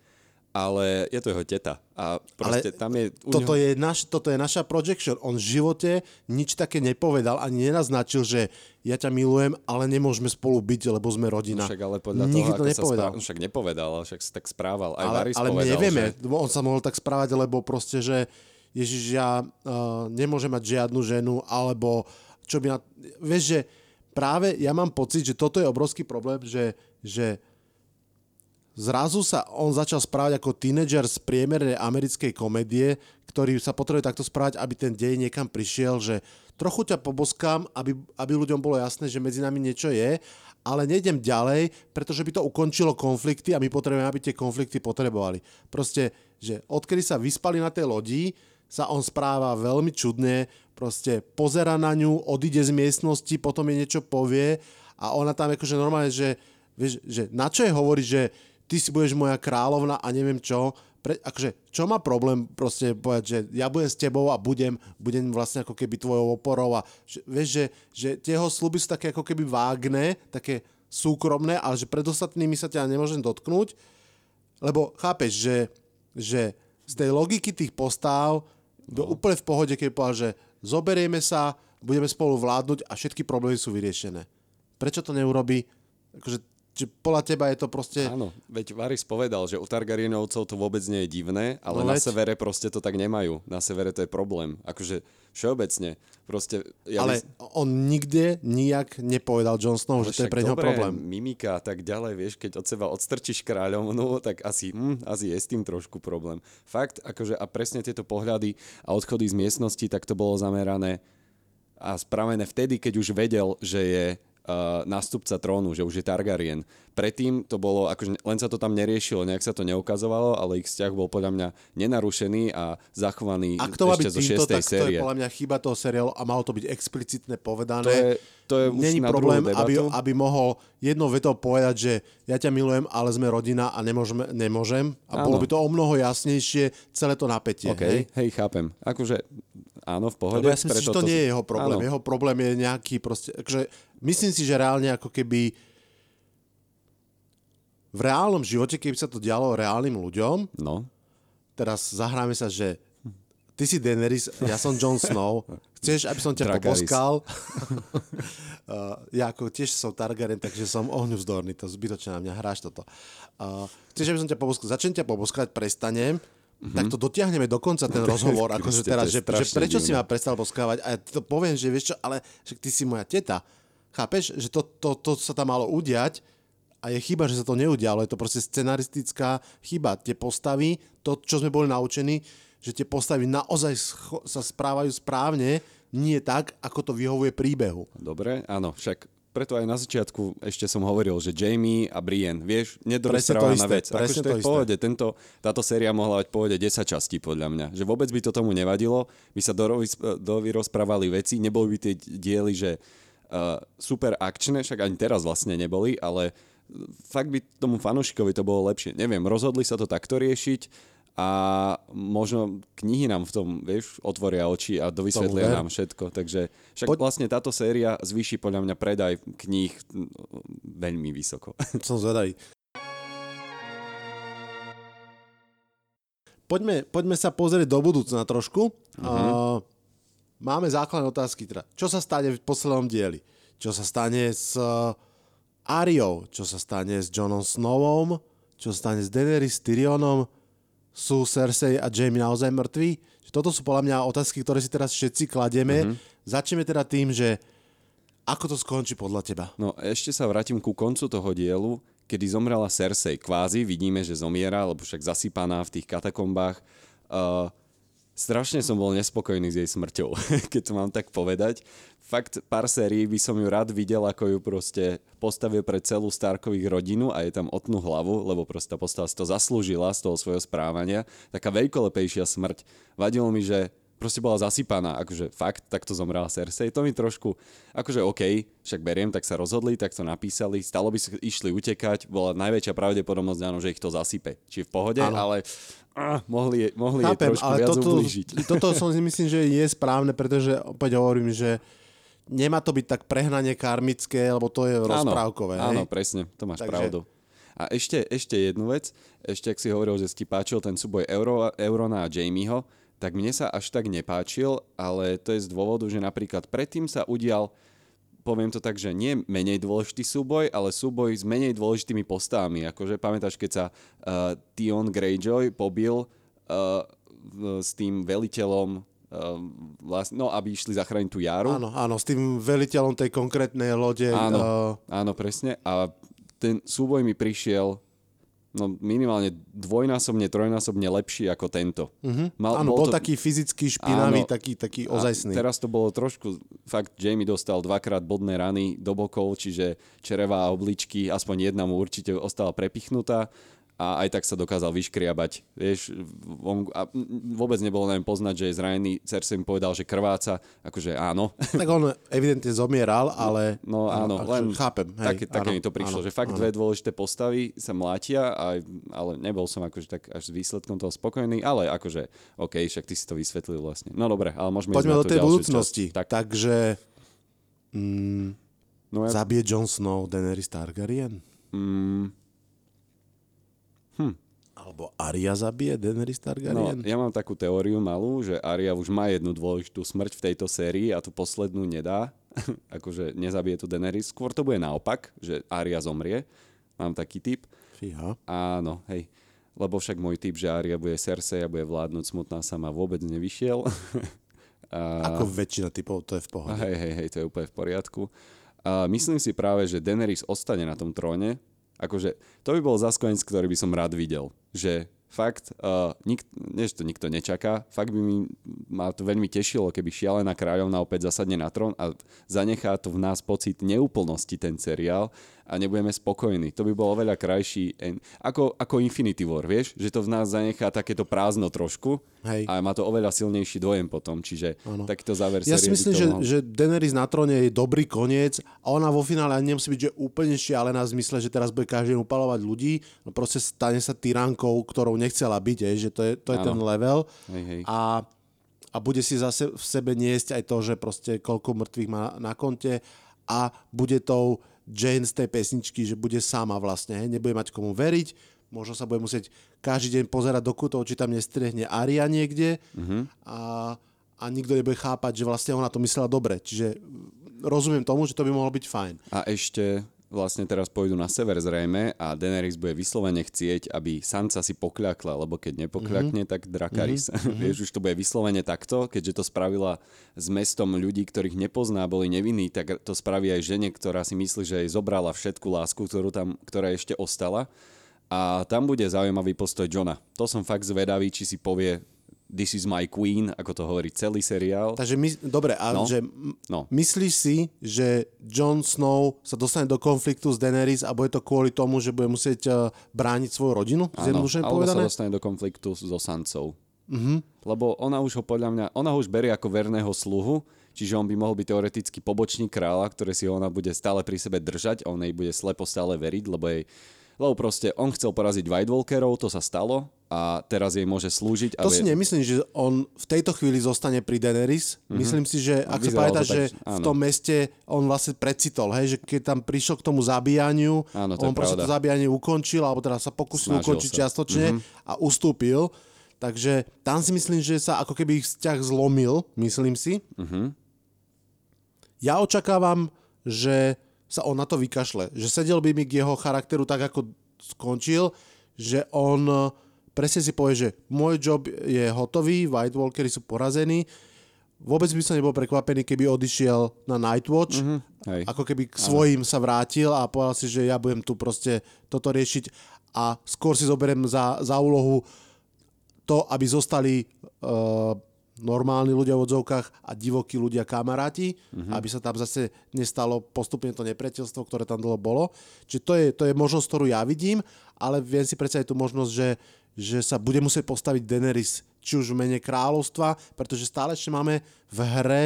Speaker 1: ale je to jeho teta. A proste ale tam je...
Speaker 2: Toto, ňom... je naš, toto je naša projection. On v živote nič také nepovedal ani nenaznačil, že ja ťa milujem, ale nemôžeme spolu byť, lebo sme rodina.
Speaker 1: No však ale podľa Nikdy toho, to nepovedal. Sa správ... však nepovedal, ale však sa tak správal. Aj ale,
Speaker 2: ale
Speaker 1: povedal,
Speaker 2: nevieme, že... on sa mohol tak správať, lebo proste, že Ježiš, ja uh, nemôžem mať žiadnu ženu, alebo čo by na... Vieš, že práve ja mám pocit, že toto je obrovský problém, že, že zrazu sa on začal správať ako tínedžer z priemernej americkej komédie, ktorý sa potrebuje takto správať, aby ten dej niekam prišiel, že trochu ťa poboskám, aby, aby ľuďom bolo jasné, že medzi nami niečo je, ale nejdem ďalej, pretože by to ukončilo konflikty a my potrebujeme, aby tie konflikty potrebovali. Proste, že odkedy sa vyspali na tej lodi, sa on správa veľmi čudne, proste pozera na ňu, odíde z miestnosti, potom jej niečo povie a ona tam akože normálne, že, vieš, že na čo je hovorí, že ty si budeš moja kráľovna a neviem čo, pre, akože, čo má problém proste povedať, že ja budem s tebou a budem, budem vlastne ako keby tvojou oporou a že, vieš, že, že tie jeho sluby sú také ako keby vágne, také súkromné, ale že pred ostatnými sa ťa nemôžem dotknúť, lebo chápeš, že, že z tej logiky tých postáv no. úplne v pohode, keď povedal, že zoberieme sa, budeme spolu vládnuť a všetky problémy sú vyriešené. Prečo to neurobi? Akože, či podľa teba je to proste...
Speaker 1: Áno, veď Varys povedal, že u Targaryenovcov to vôbec nie je divné, ale no na veď... severe proste to tak nemajú. Na severe to je problém. Akože všeobecne. Proste,
Speaker 2: ja ale by... on nikde nijak nepovedal Jon Snow, ale že to je pre neho problém.
Speaker 1: mimika a tak ďalej, vieš, keď od seba odstrčíš kráľovnú, tak asi, hm, asi je s tým trošku problém. Fakt, akože a presne tieto pohľady a odchody z miestnosti, tak to bolo zamerané a spravené vtedy, keď už vedel, že je nástupca trónu, že už je Targaryen. Predtým to bolo, akože len sa to tam neriešilo, nejak sa to neukazovalo, ale ich vzťah bol podľa mňa nenarušený a zachovaný Ak to ešte zo týmto, tak série.
Speaker 2: to je podľa mňa chyba toho seriálu a malo to byť explicitne povedané.
Speaker 1: To je, to je
Speaker 2: Není problém, aby, aby mohol jednou vetou povedať, že ja ťa milujem, ale sme rodina a nemôžeme, nemôžem. A Áno. bolo by to o mnoho jasnejšie celé to napätie.
Speaker 1: Okay. Hej? hej, chápem. Akože áno, v pohode.
Speaker 2: Lebo ja si myslím, že to, to nie je jeho problém. Áno. Jeho problém je nejaký proste, akože myslím si, že reálne ako keby v reálnom živote, keby sa to dialo reálnym ľuďom,
Speaker 1: no.
Speaker 2: teraz zahráme sa, že ty si Daenerys, ja som Jon Snow, chceš, aby som ťa Drakaris. poboskal? uh, ja ako tiež som Targaryen, takže som ohňuzdorný, to zbytočne na mňa hráš toto. Uh, chceš, aby som ťa poboskal? Začnem ťa poboskať, prestanem, mm-hmm. tak to dotiahneme do konca ten rozhovor, akože teraz, že, že prečo divné. si ma prestal boskávať a ja ti to poviem, že vieš čo, ale že ty si moja teta. Chápeš, že to, to, to sa tam malo udiať a je chyba, že sa to neudialo. Je to proste scenaristická chyba. Tie postavy, to, čo sme boli naučení, že tie postavy naozaj sa správajú správne, nie tak, ako to vyhovuje príbehu.
Speaker 1: Dobre, áno, však preto aj na začiatku ešte som hovoril, že Jamie a Brienne, vieš, nedorozprávaná vec. Akože to
Speaker 2: to
Speaker 1: je v pohode, tento, táto séria mohla mať v pohode 10 častí podľa mňa. Že vôbec by to tomu nevadilo, by sa dovyrozprávali veci, neboli by tie diely, že uh, super akčné, však ani teraz vlastne neboli, ale fakt by tomu fanúšikovi to bolo lepšie. Neviem, rozhodli sa to takto riešiť a možno knihy nám v tom, vieš, otvoria oči a dovysvetlia nám všetko. Takže však
Speaker 2: Poď-
Speaker 1: vlastne táto séria zvýši podľa mňa predaj kníh mm, veľmi vysoko.
Speaker 2: Som zvedavý. Poďme, poďme sa pozrieť do budúcna trošku. Uh-huh. Uh, máme základné otázky. Teda. Čo sa stane v poslednom dieli? Čo sa stane s uh, Ariou? Čo sa stane s Johnom Snowom? Čo sa stane s Daenerys, Tyrionom? Sú Cersei a Jaime naozaj mŕtvi? Toto sú podľa mňa otázky, ktoré si teraz všetci kladieme. Uh-huh. Začneme teda tým, že ako to skončí podľa teba?
Speaker 1: No ešte sa vrátim ku koncu toho dielu, kedy zomrela Cersei. Kvázi vidíme, že zomiera, lebo však zasypaná v tých katakombách. Uh, strašne som bol nespokojný s jej smrťou, keď to mám tak povedať. Fakt, pár sérií by som ju rád videl, ako ju proste postavil pre celú Starkových rodinu a je tam otnú hlavu, lebo proste tá postava si to zaslúžila z toho svojho správania. Taká veľkolepejšia smrť. Vadilo mi, že proste bola zasypaná, akože fakt, takto zomrela Cersei. To mi trošku, akože OK, však beriem, tak sa rozhodli, tak to napísali, stalo by sa išli utekať, bola najväčšia pravdepodobnosť, áno, že ich to zasype. Či v pohode,
Speaker 2: Áno.
Speaker 1: ale ah, mohli, mohli jej
Speaker 2: Chápem,
Speaker 1: trošku
Speaker 2: ale
Speaker 1: viac
Speaker 2: toto,
Speaker 1: ublížiť.
Speaker 2: toto som si myslím, že je správne, pretože opäť hovorím, že nemá to byť tak prehnanie karmické, lebo to je rozprávkové. hej?
Speaker 1: Áno, presne, to máš
Speaker 2: Takže-
Speaker 1: pravdu. A ešte, ešte jednu vec, ešte ak si hovoril, že si ti páčil ten súboj Euro, Eurona a Jamieho, tak mne sa až tak nepáčil, ale to je z dôvodu, že napríklad predtým sa udial, poviem to tak, že nie menej dôležitý súboj, ale súboj s menej dôležitými postavami. Akože pamätáš, keď sa uh, Tion Greyjoy pobil uh, s tým veliteľom vlastne, no aby išli zachrániť tú Jaru.
Speaker 2: Áno, áno, s tým veliteľom tej konkrétnej lode.
Speaker 1: Áno,
Speaker 2: Uh,
Speaker 1: áno, presne. A ten súboj mi prišiel no minimálne dvojnásobne, trojnásobne lepší ako tento. Uh-huh. Mal,
Speaker 2: áno, bol, taký fyzicky špinavý,
Speaker 1: Áno.
Speaker 2: taký, taký ozajstný.
Speaker 1: Teraz to bolo trošku, fakt Jamie dostal dvakrát bodné rany do bokov, čiže čereva a obličky, aspoň jedna mu určite ostala prepichnutá a aj tak sa dokázal vyškriabať. Vieš, on, a vôbec nebolo len poznať, že je zranený. Cersei mi povedal, že krváca, akože áno.
Speaker 2: Tak on evidentne zomieral, ale...
Speaker 1: No áno,
Speaker 2: akože
Speaker 1: len
Speaker 2: chápem. Hej,
Speaker 1: také, také
Speaker 2: áno,
Speaker 1: mi to prišlo,
Speaker 2: áno,
Speaker 1: že fakt
Speaker 2: áno.
Speaker 1: dve dôležité postavy sa mlátia, a, ale nebol som akože tak až s výsledkom toho spokojný, ale akože, OK, však ty si to vysvetlil vlastne. No dobre, ale môžeme
Speaker 2: Poďme do tej budúcnosti.
Speaker 1: Tak,
Speaker 2: Takže mm,
Speaker 1: no, ja,
Speaker 2: zabije Jon Snow Daenerys Targaryen?
Speaker 1: mm,
Speaker 2: Alebo Arya zabije Daenerys
Speaker 1: no,
Speaker 2: Targaryen?
Speaker 1: ja mám takú teóriu malú, že Arya už má jednu dôležitú smrť v tejto sérii a tú poslednú nedá. akože nezabije tu Daenerys. Skôr to bude naopak, že Arya zomrie. Mám taký typ.
Speaker 2: Fíha.
Speaker 1: Áno, hej. Lebo však môj typ, že Arya bude Cersei a bude vládnuť smutná sama vôbec nevyšiel. a,
Speaker 2: Ako väčšina typov, to je v pohode.
Speaker 1: hej, hej, hej, to je úplne v poriadku. A myslím si práve, že Daenerys ostane na tom tróne. Akože to by bol zas koniec, ktorý by som rád videl. Že fakt, uh, nik, nie, to nikto nečaká, fakt by mi, ma to veľmi tešilo, keby šialená kráľovna opäť zasadne na trón a zanechá to v nás pocit neúplnosti ten seriál a nebudeme spokojní. To by bolo oveľa krajší, ako, ako Infinity War, vieš? Že to v nás zanechá takéto prázdno trošku
Speaker 2: Hej.
Speaker 1: a má to oveľa silnejší dojem potom, čiže
Speaker 2: Áno.
Speaker 1: takýto záver
Speaker 2: Ja si myslím, že,
Speaker 1: mohol-
Speaker 2: že Daenerys na tróne je dobrý koniec a ona vo finále ani nemusí byť že úplne šialená v zmysle, že teraz bude každý upalovať ľudí, no proste stane sa tyránkou, ktorou nechcela byť, je, že to je, to je ten level
Speaker 1: Hej, hej.
Speaker 2: a, a bude si zase v sebe niesť aj to, že proste koľko mŕtvych má na konte a bude tou Jane z tej pesničky, že bude sama vlastne, hej, nebude mať komu veriť, možno sa bude musieť každý deň pozerať do kutov, či tam nestrihne Aria niekde mm-hmm. a, a nikto nebude chápať, že vlastne ona to myslela dobre. Čiže rozumiem tomu, že to by mohlo byť fajn.
Speaker 1: A ešte vlastne teraz pôjdu na sever zrejme a Daenerys bude vyslovene chcieť, aby Sansa si pokľakla, lebo keď nepokľakne, mm-hmm. tak Drakaris. Mm-hmm. Vieš, už to bude vyslovene takto, keďže to spravila s mestom ľudí, ktorých nepozná, boli nevinní, tak to spraví aj žene, ktorá si myslí, že jej zobrala všetku lásku, ktorú tam, ktorá ešte ostala. A tam bude zaujímavý postoj Johna. To som fakt zvedavý, či si povie This is my queen, ako to hovorí celý seriál.
Speaker 2: Takže my, dobre, a
Speaker 1: No.
Speaker 2: že
Speaker 1: No.
Speaker 2: myslíš si, že Jon Snow sa dostane do konfliktu s Daenerys a bude to kvôli tomu, že bude musieť uh, brániť svoju rodinu?
Speaker 1: Áno, alebo
Speaker 2: povedané?
Speaker 1: sa dostane do konfliktu so Sancou.
Speaker 2: Mhm.
Speaker 1: Lebo ona už ho podľa mňa, ona ho už berie ako verného sluhu, čiže on by mohol byť teoreticky pobočník kráľa, ktoré si ona bude stále pri sebe držať on jej bude slepo stále veriť, lebo jej lebo proste on chcel poraziť White Walkerov, to sa stalo a teraz jej môže slúžiť.
Speaker 2: To
Speaker 1: a
Speaker 2: si nemyslím, že on v tejto chvíli zostane pri Daenerys. Myslím si, že ak sa pamätáš, že
Speaker 1: tak,
Speaker 2: v
Speaker 1: áno.
Speaker 2: tom meste on vlastne precitol, hej, že keď tam prišiel k tomu zabíjaniu,
Speaker 1: Áno, to
Speaker 2: on proste to zabíjanie ukončil, alebo teda sa pokusil
Speaker 1: Snažil
Speaker 2: ukončiť
Speaker 1: sa.
Speaker 2: Čiastočne a ustúpil. Takže tam si myslím, že sa ako keby ich vzťah zlomil, myslím si.
Speaker 1: Mhm.
Speaker 2: Ja očakávam, že sa on na to vykašle. Že sedel by mi k jeho charakteru tak, ako skončil, že on eh, presne si povie, že môj job je hotový, White Walkery sú porazení, vôbec by som nebol prekvapený, keby odišiel na Nightwatch,
Speaker 1: Mhm, hej.
Speaker 2: ako keby k svojim sa vrátil a povedal si, že ja budem tu proste toto riešiť a skôr si zoberiem za, za úlohu to, aby zostali uh, normálni ľudia v odzovkách a divokí ľudia kamaráti, mm-hmm. aby sa tam zase nestalo postupne to nepriateľstvo, ktoré tam dlho bolo. Čiže to je, to je možnosť, ktorú ja vidím, ale viem si predstaviť tú možnosť, že, že sa bude musieť postaviť Daenerys či už v mene kráľovstva, pretože stále ešte máme v hre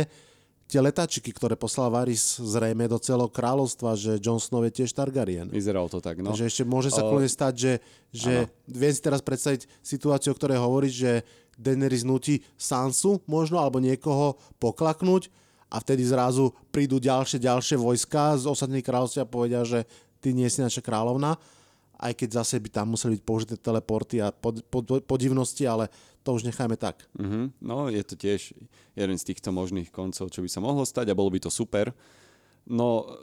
Speaker 2: tie letáčiky, ktoré poslal Varys zrejme do celého kráľovstva, že Jon Snow je tiež Targaryen.
Speaker 1: Vyzeralo to tak, no.
Speaker 2: Takže ešte môže sa kľudne stať, že, že viem si teraz predstaviť situáciu, o ktorej hovoríš, že Daenerys nutí Sansu možno, alebo niekoho poklaknúť a vtedy zrazu prídu ďalšie, ďalšie vojska z osadných kráľovství a povedia, že ty nie si naša kráľovna, aj keď zase by tam museli byť použité teleporty a pod, pod, podivnosti, ale to už nechajme tak.
Speaker 1: Mhm. No, je to tiež jeden z týchto možných koncov, čo by sa mohlo stať a bolo by to super. No,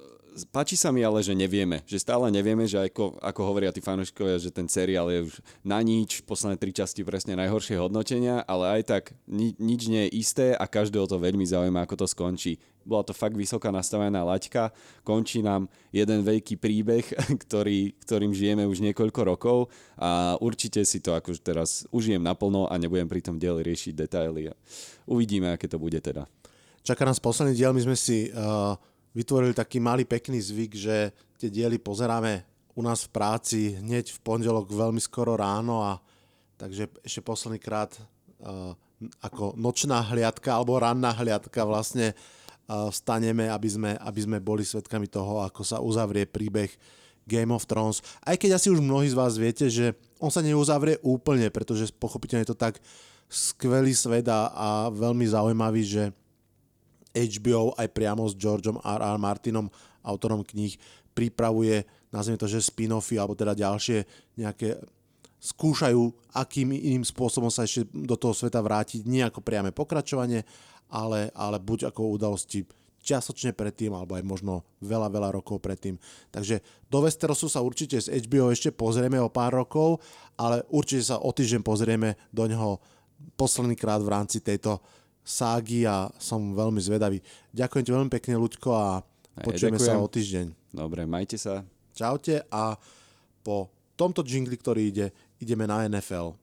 Speaker 1: páči sa mi ale, že nevieme. Že stále nevieme, že ako, ako hovoria tí fanúškovia, že ten seriál je už na nič, posledné tri časti presne najhoršie hodnotenia, ale aj tak ni, nič nie je isté a každého to veľmi zaujíma, ako to skončí. Bola to fakt vysoká nastavená laťka, končí nám jeden veľký príbeh, ktorý, ktorým žijeme už niekoľko rokov a určite si to akože teraz užijem naplno a nebudem pri tom dieli riešiť detaily. Uvidíme, aké to bude teda.
Speaker 2: Čaká nás posledný diel, my sme si uh, vytvorili taký malý pekný zvyk, že tie diely pozeráme u nás v práci hneď v pondelok veľmi skoro ráno a takže ešte posledný krát uh, ako nočná hliadka alebo ranná hliadka vlastne uh, vstaneme, aby sme, aby sme boli svetkami toho, ako sa uzavrie príbeh Game of Thrones. Aj keď asi už mnohí z vás viete, že on sa neuzavrie úplne, pretože pochopiteľne je to tak skvelý svet a, a veľmi zaujímavý, že HBO aj priamo s Georgeom R. R. Martinom, autorom kníh, pripravuje, nazvime to, že spin-offy, alebo teda ďalšie nejaké skúšajú, akým iným spôsobom sa ešte do toho sveta vrátiť, nie ako priame pokračovanie, ale, ale buď ako udalosti čiastočne predtým, alebo aj možno veľa, veľa rokov predtým. Takže do Westerosu sa určite z HBO ešte pozrieme o pár rokov, ale určite sa o týždeň pozrieme do neho posledný krát v rámci tejto ságy a som veľmi zvedavý. Ďakujem ti veľmi pekne, Ľuďko, a počujeme sa o týždeň.
Speaker 1: Dobre, majte sa.
Speaker 2: Čaute a po tomto jingli, ktorý ide, ideme na NFL.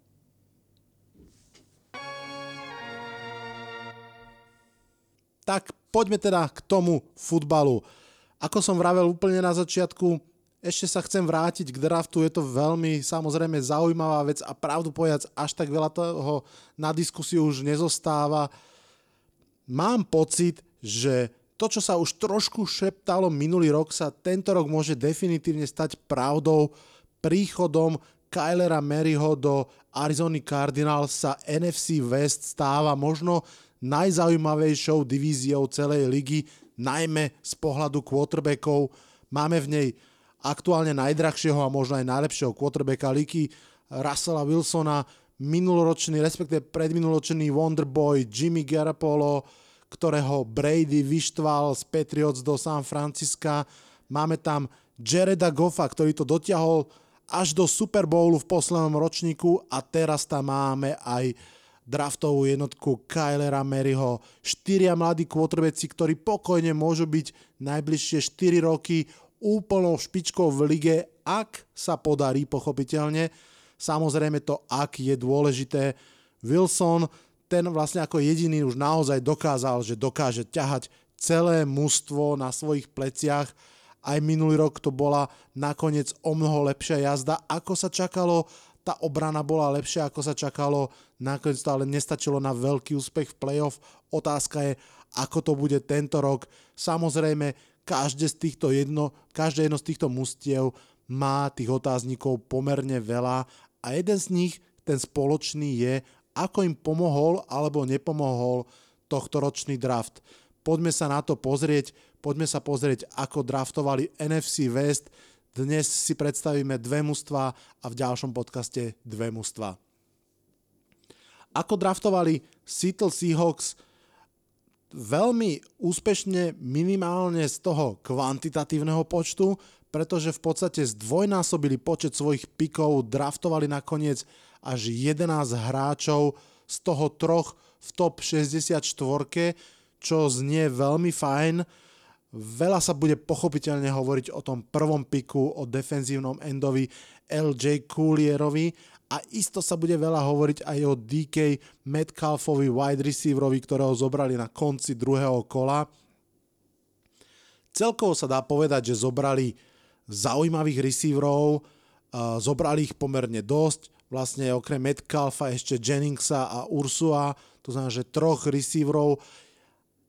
Speaker 2: Tak poďme teda k tomu futbalu. Ako som vravel úplne na začiatku, ešte sa chcem vrátiť k draftu, je to veľmi samozrejme zaujímavá vec a pravdu povedať, až tak veľa toho na diskusiu už nezostáva. Mám pocit, že to, čo sa už trošku šeptalo minulý rok, sa tento rok môže definitívne stať pravdou. Príchodom Kylera Maryho do Arizona Cardinals sa NFC West stáva možno najzaujímavejšou divíziou celej ligy, najmä z pohľadu quarterbackov. Máme v nej aktuálne najdrahšieho a možno aj najlepšieho quarterbacka ligy Russella Wilsona, minuloročný, respektíve predminuloročný Wonderboy Jimmy Garoppolo, ktorého Brady vyštval z Patriots do San Francisca. Máme tam Jareda Goffa, ktorý to dotiahol až do Super Bowlu v poslednom ročníku a teraz tam máme aj draftovú jednotku Kylera Maryho. Štyria mladí quarterbacki, ktorí pokojne môžu byť najbližšie 4 roky úplnou špičkou v lige, ak sa podarí pochopiteľne. Samozrejme to ak je dôležité. Wilson ten vlastne ako jediný už naozaj dokázal, že dokáže ťahať celé mužstvo na svojich pleciach. Aj minulý rok to bola nakoniec o mnoho lepšia jazda, ako sa čakalo. Tá obrana bola lepšia, ako sa čakalo. Nakoniec to ale nestačilo na veľký úspech v playoff. Otázka je, ako to bude tento rok. Samozrejme, každé z týchto jedno, každé jedno z týchto mustiev má tých otáznikov pomerne veľa a jeden z nich, ten spoločný je, ako im pomohol alebo nepomohol tohto ročný draft. Poďme sa na to pozrieť, poďme sa pozrieť, ako draftovali NFC West. Dnes si predstavíme dve mužstva a v ďalšom podcaste dve mužstva. Ako draftovali Seattle Seahawks veľmi úspešne minimálne z toho kvantitatívneho počtu, pretože v podstate zdvojnásobili počet svojich pikov, draftovali nakoniec až 11 hráčov, z toho troch v top 64, čo znie veľmi fajn. Veľa sa bude pochopiteľne hovoriť o tom prvom piku, o defenzívnom endovi LJ Coolierovi a isto sa bude veľa hovoriť aj o DK Metcalfovi, wide receiverovi, ktorého zobrali na konci druhého kola. Celkovo sa dá povedať, že zobrali zaujímavých receiverov, zobrali ich pomerne dosť, vlastne okrem Metcalfa ešte Jenningsa a Ursua, to znamená, že troch receiverov.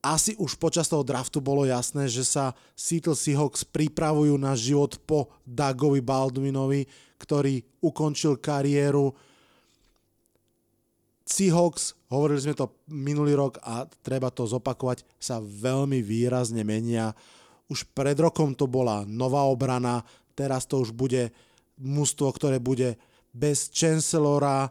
Speaker 2: Asi už počas toho draftu bolo jasné, že sa Seattle Seahawks pripravujú na život po Dagovi Baldwinovi, ktorý ukončil kariéru. Seahawks, hovorili sme to minulý rok a treba to zopakovať, sa veľmi výrazne menia. Už pred rokom to bola nová obrana, teraz to už bude mústvo, ktoré bude bez Chancellora,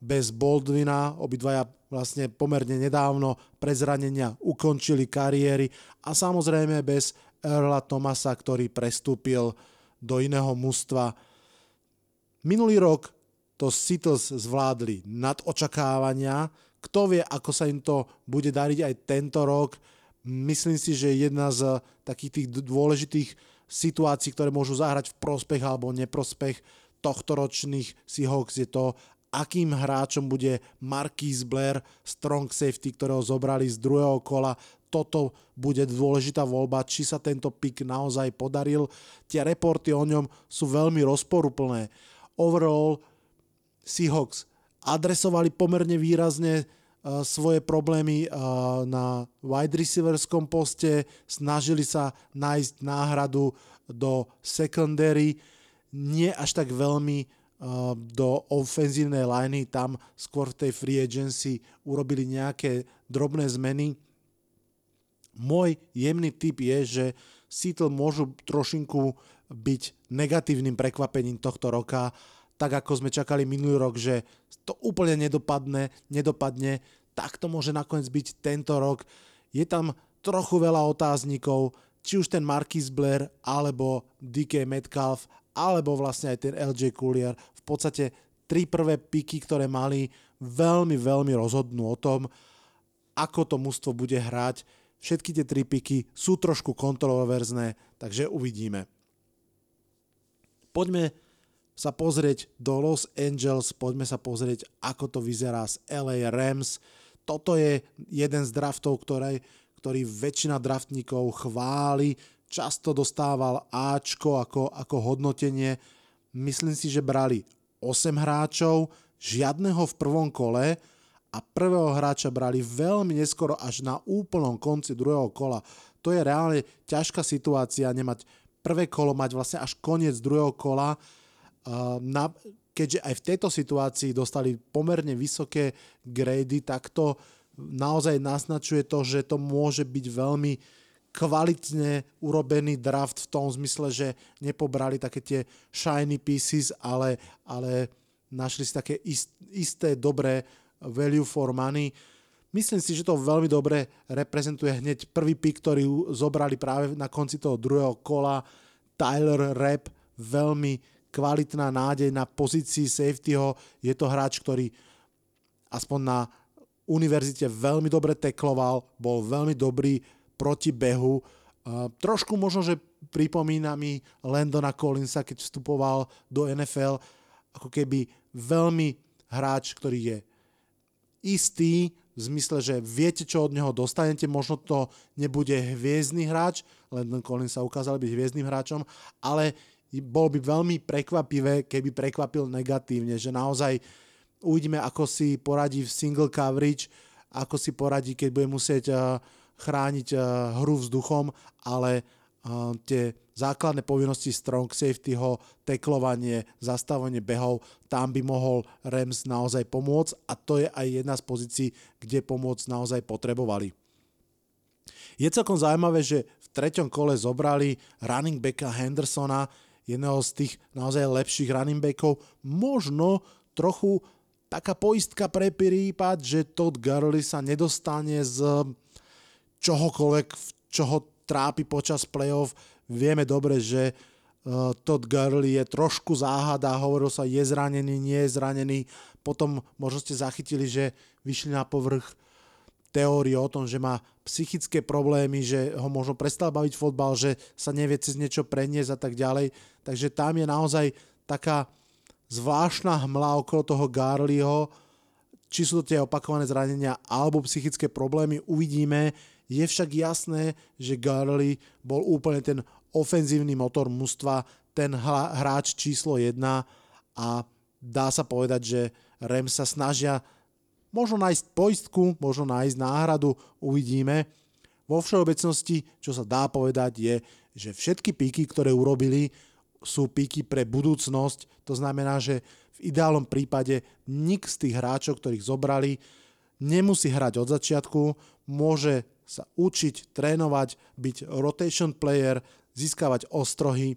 Speaker 2: bez Baldwina, obidvaja vlastne pomerne nedávno pre zranenia ukončili kariéry a samozrejme bez Earla Thomasa, ktorý prestúpil do iného mužstva. Minulý rok to Seatles zvládli nad očakávania. Kto vie, ako sa im to bude dariť aj tento rok. Myslím si, že jedna z takých tých dôležitých situácií, ktoré môžu zahrať v prospech alebo neprospech tohto ročných Seahawks je to, akým hráčom bude Marquis Blair, strong safety, ktorého zobrali z druhého kola. Toto bude dôležitá voľba, či sa tento pick naozaj podaril. Tie reporty o ňom sú veľmi rozporuplné overall Seahawks adresovali pomerne výrazne svoje problémy uh, na wide receiverskom poste, snažili sa nájsť náhradu do secondary, nie až tak veľmi uh, do ofenzívnej liney, tam skôr v tej free agency urobili nejaké drobné zmeny. Môj jemný tip je, že Seattle môžu trošinku byť negatívnym prekvapením tohto roka, tak ako sme čakali minulý rok, že to úplne nedopadne, nedopadne, tak to môže nakoniec byť tento rok. Je tam trochu veľa otáznikov, či už ten Marquis Blair, alebo DK Metcalf, alebo vlastne aj ten LJ Coolier. V podstate tri prvé piky, ktoré mali, veľmi, veľmi rozhodnú o tom, ako to mužstvo bude hrať. Všetky tie tri piky sú trošku kontroverzné, takže uvidíme. Poďme sa pozrieť do Los Angeles, poďme sa pozrieť, ako to vyzerá z LA Rams. Toto je jeden z draftov, ktorý, ktorý väčšina draftníkov chváli, často dostával Ačko ako, ako hodnotenie. Myslím si, že brali 8 hráčov, žiadneho v prvom kole a prvého hráča brali veľmi neskoro až na úplnom konci druhého kola. To je reálne ťažká situácia nemať prvé kolo mať vlastne až koniec druhého kola. Na, keďže aj v tejto situácii dostali pomerne vysoké grady, tak to naozaj naznačuje to, že to môže byť veľmi kvalitne urobený draft v tom zmysle, že nepobrali také tie shiny pieces, ale, ale našli si také ist, isté dobré value for money. Myslím si, že to veľmi dobre reprezentuje hneď prvý pick, ktorý zobrali práve na konci toho druhého kola. Tyler Rapp, veľmi kvalitná nádej na pozícii safetyho. Je to hráč, ktorý aspoň na univerzite veľmi dobre tekloval, bol veľmi dobrý proti behu. trošku možno, že pripomína mi Landona Collinsa, keď vstupoval do NFL, ako keby veľmi hráč, ktorý je istý v zmysle, že viete, čo od neho dostanete, možno to nebude hviezdny hráč, Landon Collins sa ukázal byť hviezdnym hráčom, ale bolo by veľmi prekvapivé, keby prekvapil negatívne, že naozaj uvidíme, ako si poradí v single coverage, ako si poradí, keď bude musieť uh, chrániť uh, hru vzduchom, ale uh, tie základné povinnosti strong safety ho, teklovanie, zastavenie behov, tam by mohol Rams naozaj pomôcť a to je aj jedna z pozícií, kde pomoc naozaj potrebovali. Je celkom zaujímavé, že v treťom kole zobrali running backa Hendersona, jedného z tých naozaj lepších running backov, možno trochu taká poistka pre prípad, že Todd Gurley sa nedostane z čohokoľvek, čo ho trápi počas playoff. Vieme dobre, že uh, Todd Gurley je trošku záhada, hovoril sa, je zranený, nie je zranený. Potom možno ste zachytili, že vyšli na povrch teórie o tom, že má psychické problémy, že ho možno prestal baviť fotbal, že sa nevie cez niečo preniesť a tak ďalej. Takže tam je naozaj taká zvláštna hmla okolo toho Garleyho, či sú to tie opakované zranenia alebo psychické problémy, uvidíme. Je však jasné, že Garley bol úplne ten ofenzívny motor mužstva, ten hráč číslo 1 a dá sa povedať, že Rem sa snažia možno nájsť poistku, možno nájsť náhradu, uvidíme. Vo všeobecnosti, čo sa dá povedať, je, že všetky píky, ktoré urobili, sú píky pre budúcnosť. To znamená, že v ideálnom prípade nik z tých hráčov, ktorých zobrali, nemusí hrať od začiatku, môže sa učiť, trénovať, byť rotation player, získavať ostrohy.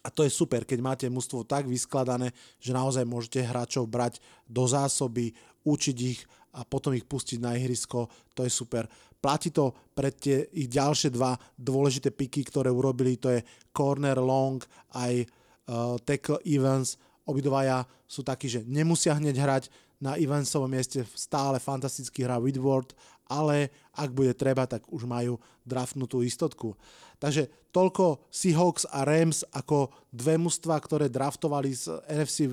Speaker 2: A to je super, keď máte mužstvo tak vyskladané, že naozaj môžete hráčov brať do zásoby, učiť ich a potom ich pustiť na ihrisko. To je super. Platí to pre tie ich ďalšie dva dôležité piky, ktoré urobili, to je corner long aj uh, tackle Evans. Obidvaja sú takí, že nemusia hneď hrať, na Evansovom mieste stále fantasticky hrá Whitworth, ale ak bude treba, tak už majú draftnutú istotku. Takže toľko Seahawks a Rams ako dve mužstva, ktoré draftovali z NFC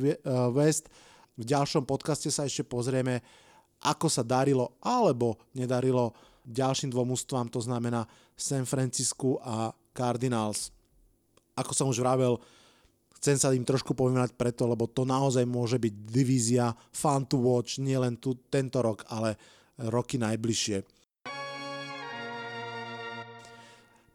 Speaker 2: West. V ďalšom podcaste sa ešte pozrieme, ako sa darilo alebo nedarilo ďalším dvom mužstvám, to znamená San Francisco a Cardinals. Ako som už vravel, Chcem sa im trošku pomenovať preto, lebo to naozaj môže byť divízia fun to watch nielen tu, tento rok, ale roky najbližšie.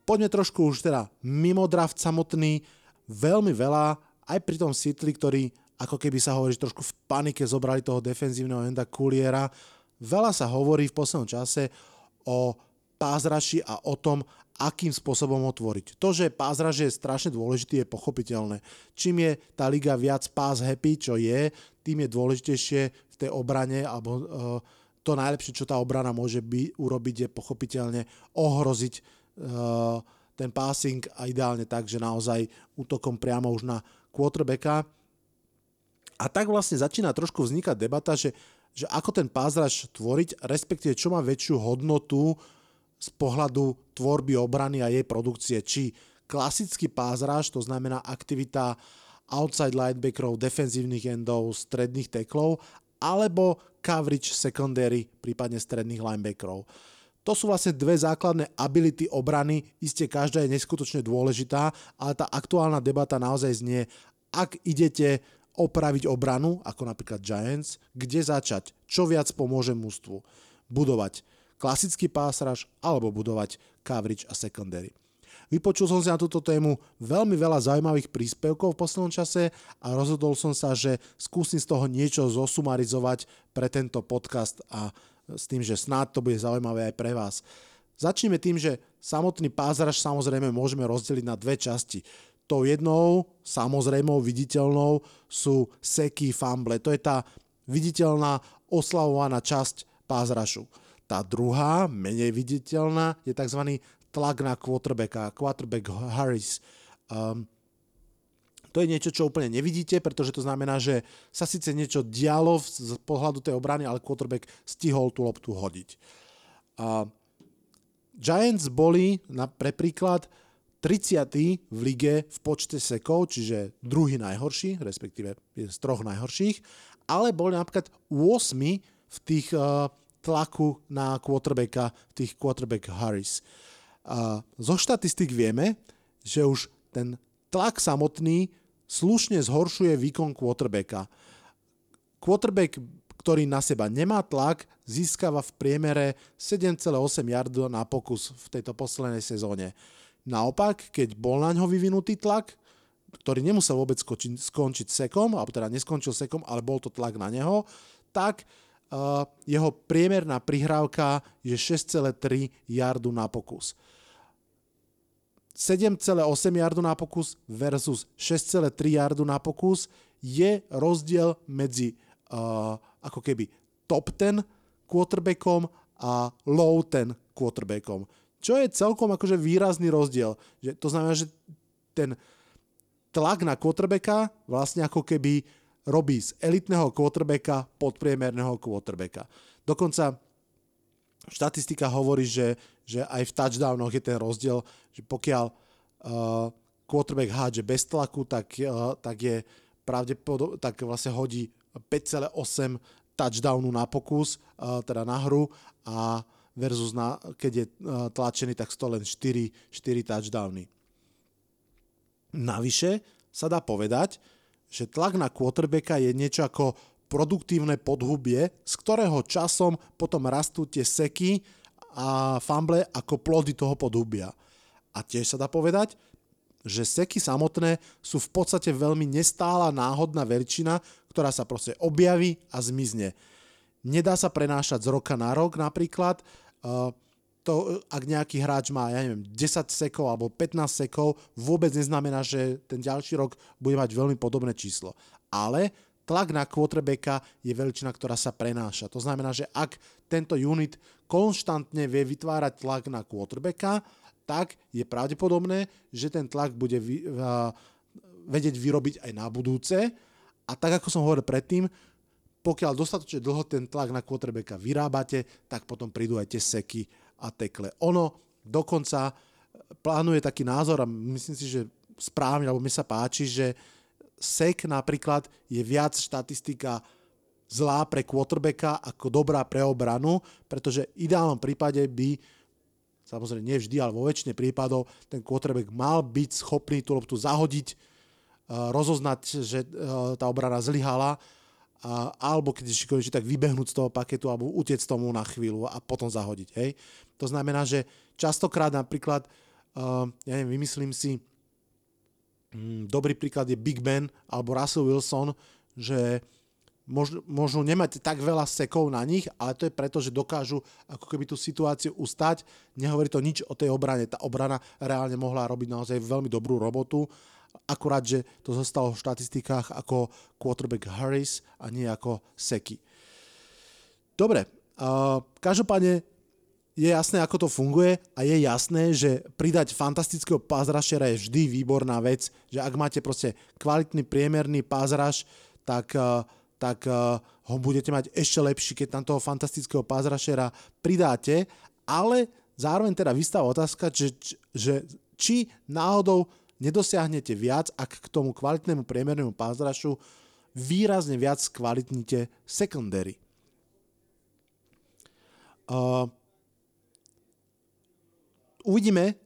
Speaker 2: Poďme trošku už teda mimo draft samotný. Veľmi veľa, aj pri tom Sitli, ktorý ako keby sa hovorí, že trošku v panike zobrali toho defenzívneho enda Kuliera. Veľa sa hovorí v poslednom čase o pázraši a o tom, akým spôsobom otvoriť. To, že pázraž je strašne dôležitý, je pochopiteľné. Čím je tá liga viac pás happy, čo je, tým je dôležitejšie v tej obrane, alebo uh, to najlepšie, čo tá obrana môže by, urobiť, je pochopiteľne ohroziť uh, ten passing a ideálne tak, že naozaj útokom priamo už na quarterbacka. A tak vlastne začína trošku vznikať debata, že, že ako ten pázraž tvoriť, respektíve čo má väčšiu hodnotu z pohľadu tvorby obrany a jej produkcie, či klasický pázraž, to znamená aktivita outside linebackerov, defenzívnych endov, stredných teklov, alebo coverage secondary, prípadne stredných linebackerov. To sú vlastne dve základné ability obrany, iste každá je neskutočne dôležitá, ale tá aktuálna debata naozaj znie, ak idete opraviť obranu, ako napríklad Giants, kde začať, čo viac pomôže mústvu, budovať klasický pásraž alebo budovať coverage a secondary. Vypočul som si na túto tému veľmi veľa zaujímavých príspevkov v poslednom čase a rozhodol som sa, že skúsim z toho niečo zosumarizovať pre tento podcast a s tým, že snáď to bude zaujímavé aj pre vás. Začneme tým, že samotný pázraž samozrejme môžeme rozdeliť na dve časti. Tou jednou, samozrejmou, viditeľnou sú seky, fumble. To je tá viditeľná, oslavovaná časť pázrašu. Tá druhá, menej viditeľná, je tzv. tlak na quarterbacka, quarterback Harris. Um, to je niečo, čo úplne nevidíte, pretože to znamená, že sa síce niečo dialo z pohľadu tej obrany, ale quarterback stihol tú loptu hodiť. Uh, Giants boli, na, pre príklad, 30. v lige v počte sekov, čiže druhý najhorší, respektíve z troch najhorších, ale boli napríklad 8. v tých uh, tlaku na quarterbacka, tých quarterback Harris. Uh, zo štatistik vieme, že už ten tlak samotný slušne zhoršuje výkon quarterbacka. Quarterback, ktorý na seba nemá tlak, získava v priemere 7,8 yardu na pokus v tejto poslednej sezóne. Naopak, keď bol na ňo vyvinutý tlak, ktorý nemusel vôbec skočiť, skončiť sekom, alebo teda neskončil sekom, ale bol to tlak na neho, tak uh, jeho priemerná prihrávka je 6,3 yardu na pokus. 7,8 yardu na pokus versus 6,3 yardu na pokus je rozdiel medzi uh, ako keby top 10 quarterbackom a low 10 quarterbackom. Čo je celkom akože výrazný rozdiel. Že to znamená, že ten tlak na quarterbacka vlastne ako keby robí z elitného quarterbacka podpriemerného quarterbacka. Dokonca štatistika hovorí, že, že aj v touchdownoch je ten rozdiel, že pokiaľ uh, quarterback hádže bez tlaku, tak, uh, tak je pravdepodobne, tak vlastne hodí 5,8 touchdownu na pokus, uh, teda na hru a versus na, keď je tlačený, tak 100 len 4, 4 touchdowny. Navyše sa dá povedať, že tlak na quarterbacka je niečo ako produktívne podhubie, z ktorého časom potom rastú tie seky a fumble ako plody toho podhubia. A tiež sa dá povedať, že seky samotné sú v podstate veľmi nestála náhodná veľčina, ktorá sa proste objaví a zmizne. Nedá sa prenášať z roka na rok napríklad. Uh, to, ak nejaký hráč má, ja neviem, 10 sekov alebo 15 sekov, vôbec neznamená, že ten ďalší rok bude mať veľmi podobné číslo. Ale tlak na quarterbacka je veľčina, ktorá sa prenáša. To znamená, že ak tento unit konštantne vie vytvárať tlak na quarterbacka, tak je pravdepodobné, že ten tlak bude vy, uh, vedieť vyrobiť aj na budúce. A tak ako som hovoril predtým, pokiaľ dostatočne dlho ten tlak na quarterbacka vyrábate, tak potom prídu aj tie seky a tekle. Ono dokonca plánuje taký názor a myslím si, že správne, alebo mi sa páči, že sek napríklad je viac štatistika zlá pre quarterbacka ako dobrá pre obranu, pretože v ideálnom prípade by samozrejme nie vždy, ale vo väčšine prípadov ten quarterback mal byť schopný tú loptu zahodiť, rozoznať, že tá obrana zlyhala a, alebo keď si konečne tak vybehnúť z toho paketu alebo utiec tomu na chvíľu a potom zahodiť. Hej? To znamená, že častokrát napríklad, uh, ja neviem, vymyslím si, um, dobrý príklad je Big Ben alebo Russell Wilson, že môžu, môžu nemať tak veľa sekov na nich, ale to je preto, že dokážu ako keby tú situáciu ustať. Nehovorí to nič o tej obrane. Tá obrana reálne mohla robiť naozaj veľmi dobrú robotu akurát, že to zostalo v štatistikách ako quarterback Harris a nie ako Seki. Dobre, uh, každopádne je jasné, ako to funguje a je jasné, že pridať fantastického pázrašera je vždy výborná vec, že ak máte proste kvalitný priemerný pázraš, tak, tak ho budete mať ešte lepší, keď tam toho fantastického pázrašera pridáte, ale zároveň teda vystáva otázka, že, že či náhodou nedosiahnete viac, ak k tomu kvalitnému priemernému pázrašu výrazne viac kvalitnite secondary. Uh, uvidíme,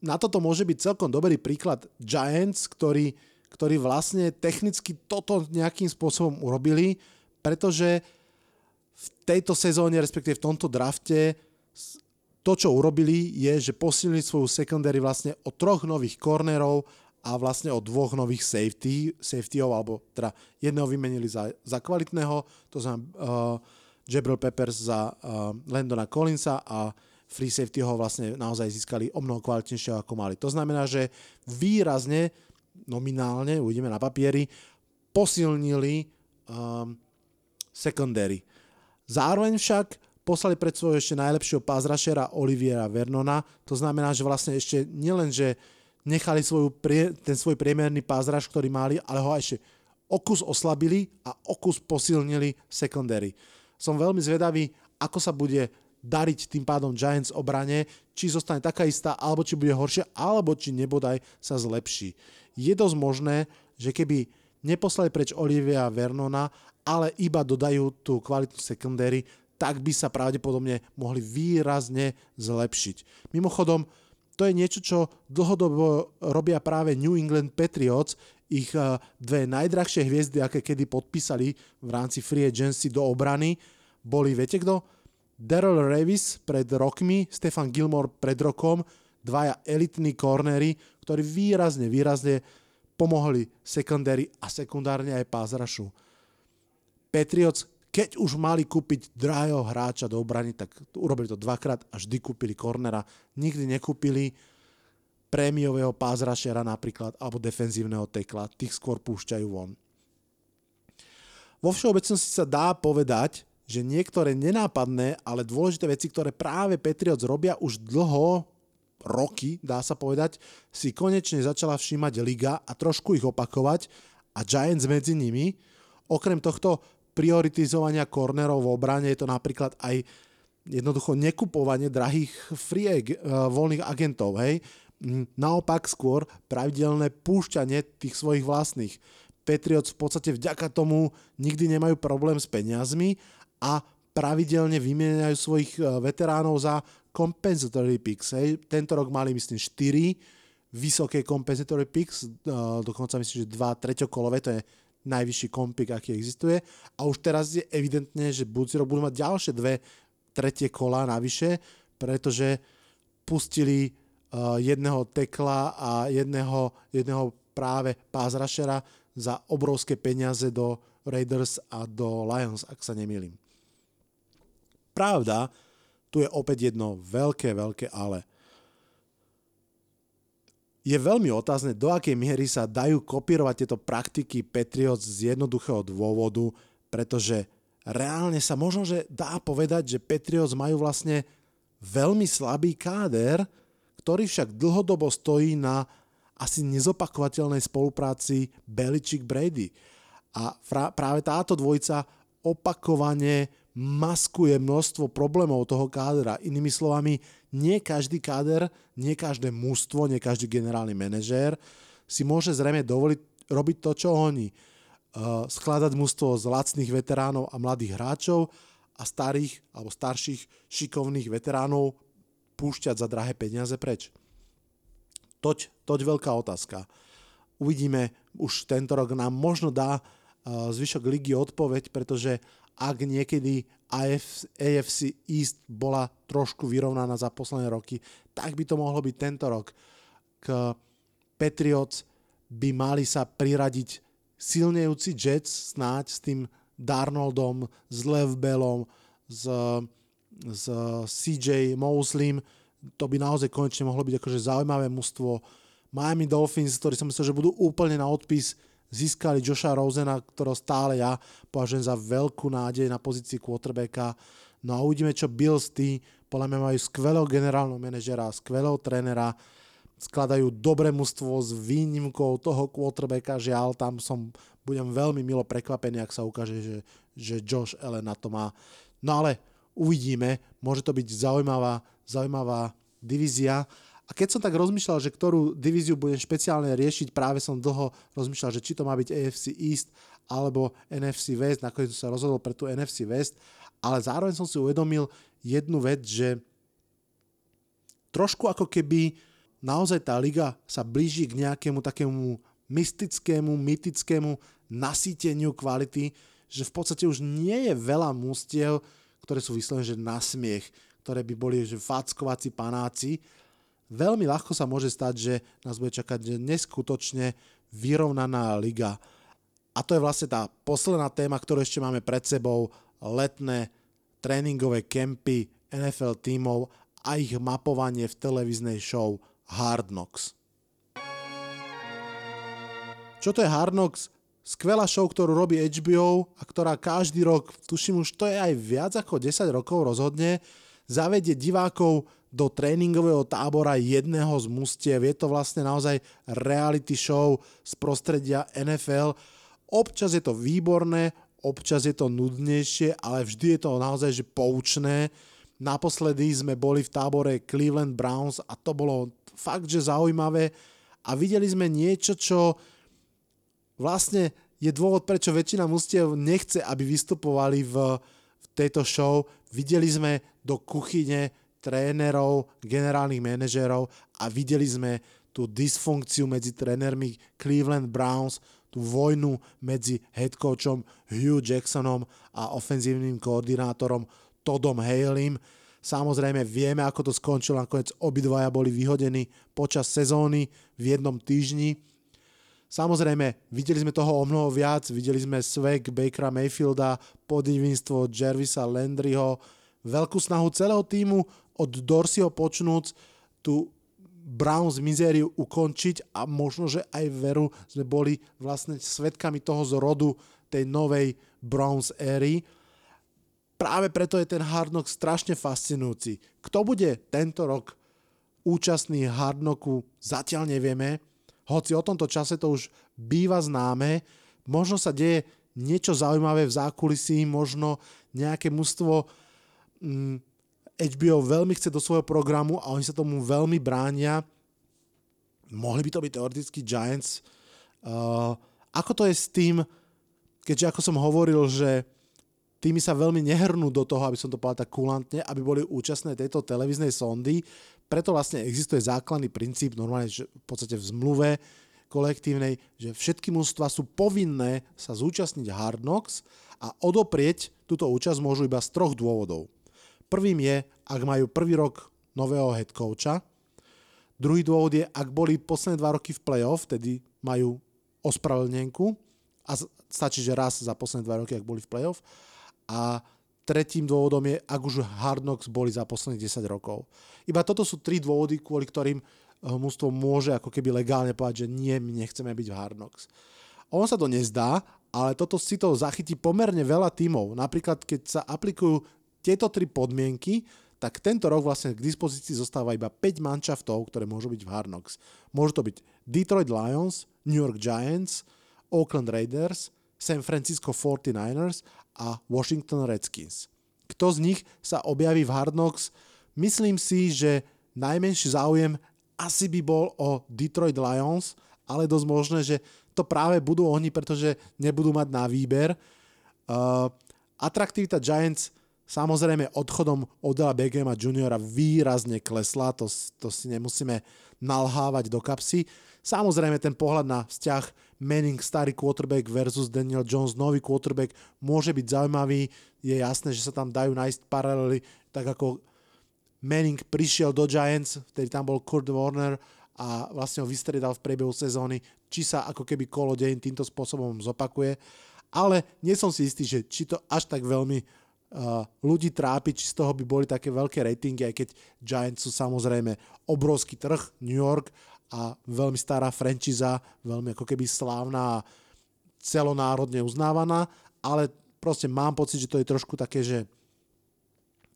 Speaker 2: na toto môže byť celkom dobrý príklad Giants, ktorí, ktorí vlastne technicky toto nejakým spôsobom urobili, pretože v tejto sezóne, respektíve v tomto drafte to, čo urobili, je, že posilnili svoju secondary vlastne o troch nových cornerov a vlastne o dvoch nových safety, safetyov, alebo teda jedného vymenili za, za kvalitného, to znamená uh, Jabril Peppers za uh, Landona Collinsa a free safety ho vlastne naozaj získali o mnoho kvalitnejšieho ako mali. To znamená, že výrazne, nominálne, uvidíme na papieri, posilnili um, secondary. Zároveň však poslali pred svojho ešte najlepšieho pázrašera Oliviera Vernona. To znamená, že vlastne ešte nielen, že nechali svoju ten svoj priemerný pázraž, ktorý mali, ale ho ešte okus oslabili a okus posilnili secondary. Som veľmi zvedavý, ako sa bude dariť tým pádom Giants obrane, či zostane taká istá, alebo či bude horšia, alebo či nebodaj sa zlepší. Je dosť možné, že keby neposlali preč Olivia Vernona, ale iba dodajú tú kvalitu secondary, tak by sa pravdepodobne mohli výrazne zlepšiť. Mimochodom, to je niečo, čo dlhodobo robia práve New England Patriots, ich eh, dve najdrahšie hviezdy, aké kedy podpísali v rámci free agency do obrany, boli, viete kto? Daryl Revis pred rokmi, Stefan Gilmore pred rokom, dvaja elitní cornery, ktorí výrazne, výrazne pomohli secondary a sekundárne aj rushu. Patriots, keď už mali kúpiť drahého hráča do obrany, tak urobili to dvakrát a vždy kúpili cornera. Nikdy nekúpili prémiového rushera napríklad, alebo defenzívneho tekla. Tých skôr púšťajú von. Vo všeobecnosti sa dá povedať, že niektoré nenápadné, ale dôležité veci, ktoré práve Patriots robia už dlho, roky, dá sa povedať, si konečne začala všímať liga a trošku ich opakovať a Giants medzi nimi. Okrem tohto prioritizovania kornerov v obrane je to napríklad aj jednoducho nekupovanie drahých free ag- voľných agentov, hej. Naopak skôr pravidelné púšťanie tých svojich vlastných. Patriots v podstate vďaka tomu nikdy nemajú problém s peniazmi a pravidelne vymieňajú svojich e, veteránov za compensatory picks. Hej. Tento rok mali, myslím, 4 vysoké compensatory picks, e, dokonca myslím, že 2 treťokolové, to je najvyšší kompik, aký existuje. A už teraz je evidentné, že budúci rok budú mať ďalšie dve tretie kola navyše, pretože pustili uh, jedného tekla a jedného, jedného práve rushera za obrovské peniaze do Raiders a do Lions, ak sa nemýlim. Pravda, tu je opäť jedno veľké, veľké ale. Je veľmi otázne, do akej miery sa dajú kopírovať tieto praktiky Patriots z jednoduchého dôvodu, pretože reálne sa možno, že dá povedať, že Patriots majú vlastne veľmi slabý káder, ktorý však dlhodobo stojí na asi nezopakovateľnej spolupráci Belichick-Brady. A práve táto dvojica opakovane maskuje množstvo problémov toho kádra. Inými slovami, nie každý káder, nie každé mústvo, nie každý generálny manažér si môže zrejme dovoliť robiť to, čo oni. Uh, skladať mústvo z lacných veteránov a mladých hráčov a starých alebo starších šikovných veteránov púšťať za drahé peniaze preč. Toť, toť veľká otázka. Uvidíme, už tento rok nám možno dá uh, zvyšok ligy odpoveď, pretože ak niekedy AFC East bola trošku vyrovnaná za posledné roky, tak by to mohlo byť tento rok. K Patriots by mali sa priradiť silnejúci Jets snáď s tým Darnoldom, s Lev Bellom, s, s CJ Moslim. To by naozaj konečne mohlo byť akože zaujímavé mužstvo. Miami Dolphins, ktorí som myslel, že budú úplne na odpis, získali Joša Rosena, ktorého stále ja považujem za veľkú nádej na pozícii quarterbacka. No a uvidíme, čo Bills tí, podľa mňa majú skvelého generálneho manažera, skvelého trénera, skladajú dobré mužstvo s výnimkou toho quarterbacka, žiaľ, tam som, budem veľmi milo prekvapený, ak sa ukáže, že, že Josh Allen na to má. No ale uvidíme, môže to byť zaujímavá, zaujímavá divízia a keď som tak rozmýšľal, že ktorú divíziu budem špeciálne riešiť, práve som dlho rozmýšľal, že či to má byť AFC East alebo NFC West, nakoniec som sa rozhodol pre tú NFC West, ale zároveň som si uvedomil jednu vec, že trošku ako keby naozaj tá liga sa blíži k nejakému takému mystickému, mytickému nasýteniu kvality, že v podstate už nie je veľa mústiev, ktoré sú vyslovené, že na smiech, ktoré by boli že fackovací panáci, veľmi ľahko sa môže stať, že nás bude čakať neskutočne vyrovnaná liga. A to je vlastne tá posledná téma, ktorú ešte máme pred sebou, letné tréningové kempy NFL tímov a ich mapovanie v televíznej show Hard Knocks. Čo to je Hard Knocks? Skvelá show, ktorú robí HBO a ktorá každý rok, tuším už to je aj viac ako 10 rokov rozhodne, zavedie divákov do tréningového tábora jedného z mustiev. Je to vlastne naozaj reality show z prostredia NFL. Občas je to výborné, občas je to nudnejšie, ale vždy je to naozaj že poučné. Naposledy sme boli v tábore Cleveland Browns a to bolo fakt, že zaujímavé a videli sme niečo, čo vlastne je dôvod, prečo väčšina mustiev nechce, aby vystupovali v, v tejto show. Videli sme do kuchyne trénerov, generálnych manažérov a videli sme tú dysfunkciu medzi trénermi Cleveland Browns, tú vojnu medzi head coachom Hugh Jacksonom a ofenzívnym koordinátorom Toddom Haleym. Samozrejme vieme, ako to skončilo, nakoniec obidvaja boli vyhodení počas sezóny v jednom týždni. Samozrejme, videli sme toho o mnoho viac, videli sme svek Bakera Mayfielda, podivinstvo Jervisa Landryho, veľkú snahu celého týmu od Dorseyho počnúc tú Browns mizériu ukončiť a možno, že aj veru sme boli vlastne svetkami toho zrodu tej novej Browns éry. Práve preto je ten Hard Knock strašne fascinujúci. Kto bude tento rok účastný Hard Knocku, zatiaľ nevieme hoci o tomto čase to už býva známe, možno sa deje niečo zaujímavé v zákulisí, možno nejaké mužstvo mm, HBO veľmi chce do svojho programu a oni sa tomu veľmi bránia. Mohli by to byť teoreticky Giants. Uh, ako to je s tým, keďže ako som hovoril, že týmy sa veľmi nehrnú do toho, aby som to povedal tak kulantne, aby boli účastné tejto televíznej sondy, preto vlastne existuje základný princíp normálne, že v podstate v zmluve kolektívnej, že všetky mústva sú povinné sa zúčastniť Hard Knocks a odoprieť túto účasť môžu iba z troch dôvodov. Prvým je, ak majú prvý rok nového head coacha. Druhý dôvod je, ak boli posledné dva roky v playoff, tedy majú ospravedlnenku a stačí, že raz za posledné dva roky, ak boli v playoff. A Tretím dôvodom je, ak už Hard Knocks boli za posledných 10 rokov. Iba toto sú tri dôvody, kvôli ktorým eh, mústvo môže ako keby legálne povedať, že nie, my nechceme byť v Hard Knocks. On sa to nezdá, ale toto si to zachytí pomerne veľa tímov. Napríklad, keď sa aplikujú tieto tri podmienky, tak tento rok vlastne k dispozícii zostáva iba 5 manšaftov, ktoré môžu byť v Hard Knocks. Môžu to byť Detroit Lions, New York Giants, Oakland Raiders, San Francisco 49ers a Washington Redskins. Kto z nich sa objaví v Hard Knocks? Myslím si, že najmenší záujem asi by bol o Detroit Lions, ale dosť možné, že to práve budú oni, pretože nebudú mať na výber. Uh, atraktivita Giants samozrejme odchodom Odela Beckhama Juniora výrazne klesla, to, to si nemusíme nalhávať do kapsy. Samozrejme ten pohľad na vzťah Manning starý quarterback versus Daniel Jones nový quarterback môže byť zaujímavý. Je jasné, že sa tam dajú nájsť paralely, tak ako Manning prišiel do Giants, vtedy tam bol Kurt Warner a vlastne ho vystriedal v priebehu sezóny, či sa ako keby kolo deň týmto spôsobom zopakuje. Ale nie som si istý, že či to až tak veľmi ľudí trápi, či z toho by boli také veľké ratingy, aj keď Giants sú samozrejme obrovský trh, New York a veľmi stará franchíza, veľmi ako keby slávna a celonárodne uznávaná, ale proste mám pocit, že to je trošku také, že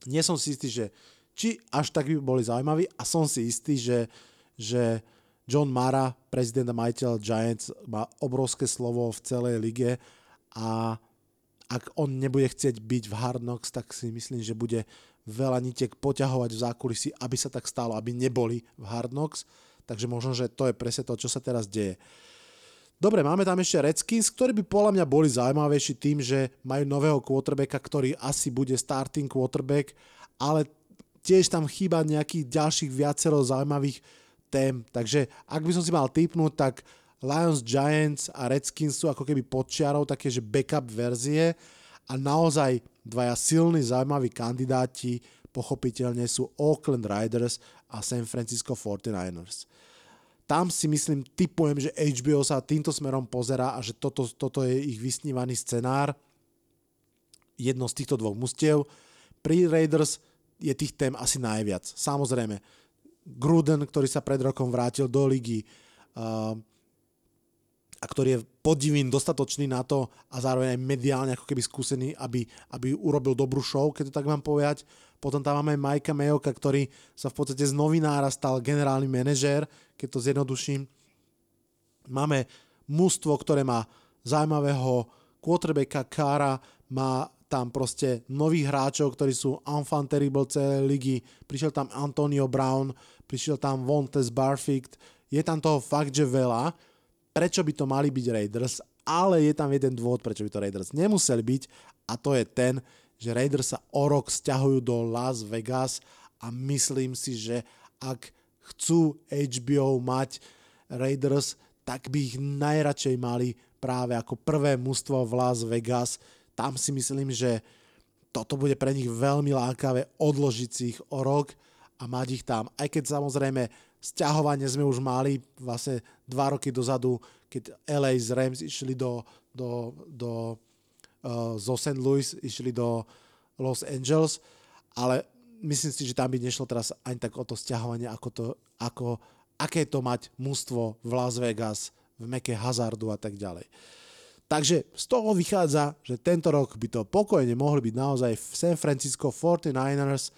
Speaker 2: nie som si istý, že či až tak by boli zaujímaví a som si istý, že, že John Mara, prezident a majiteľ Giants, má obrovské slovo v celej lige a ak on nebude chcieť byť v Hard Knocks, tak si myslím, že bude veľa nitiek poťahovať v zákulisí, aby sa tak stalo, aby neboli v Hard Knocks Takže možno, že to je presne to, čo sa teraz deje. Dobre, máme tam ešte Redskins, ktorí by podľa mňa boli zaujímavejší tým, že majú nového quarterbacka, ktorý asi bude starting quarterback, ale tiež tam chýba nejakých ďalších viacero zaujímavých tém. Takže ak by som si mal typnúť, tak Lions, Giants a Redskins sú ako keby podčiarov také, že backup verzie a naozaj dvaja silní, zaujímaví kandidáti pochopiteľne sú Oakland Riders a San Francisco 49ers tam si myslím, typujem, že HBO sa týmto smerom pozera a že toto, toto je ich vysnívaný scenár. Jedno z týchto dvoch mustiev. Pri Raiders je tých tém asi najviac. Samozrejme, Gruden, ktorý sa pred rokom vrátil do ligy uh, a ktorý je podivým dostatočný na to a zároveň aj mediálne ako keby skúsený, aby, aby urobil dobrú show, keď to tak mám povedať. Potom tam máme Majka Mayoka, ktorý sa v podstate z novinára stal generálny manažér, keď to zjednoduším. Máme mužstvo, ktoré má zaujímavého quarterbacka Kára, má tam proste nových hráčov, ktorí sú enfant terrible celej ligy. Prišiel tam Antonio Brown, prišiel tam Vontes Barfict. Je tam toho fakt, že veľa. Prečo by to mali byť Raiders? ale je tam jeden dôvod, prečo by to Raiders nemuseli byť a to je ten, že Raiders sa o rok stiahujú do Las Vegas a myslím si, že ak chcú HBO mať Raiders, tak by ich najradšej mali práve ako prvé mužstvo v Las Vegas. Tam si myslím, že toto bude pre nich veľmi lákavé odložiť si ich o rok a mať ich tam. Aj keď samozrejme sťahovanie sme už mali vlastne dva roky dozadu, keď LA z Rams išli do, do, do uh, zo St. Louis, išli do Los Angeles, ale myslím si, že tam by nešlo teraz ani tak o to sťahovanie, ako to, ako, aké to mať mústvo v Las Vegas, v meke hazardu a tak ďalej. Takže z toho vychádza, že tento rok by to pokojne mohli byť naozaj v San Francisco 49ers.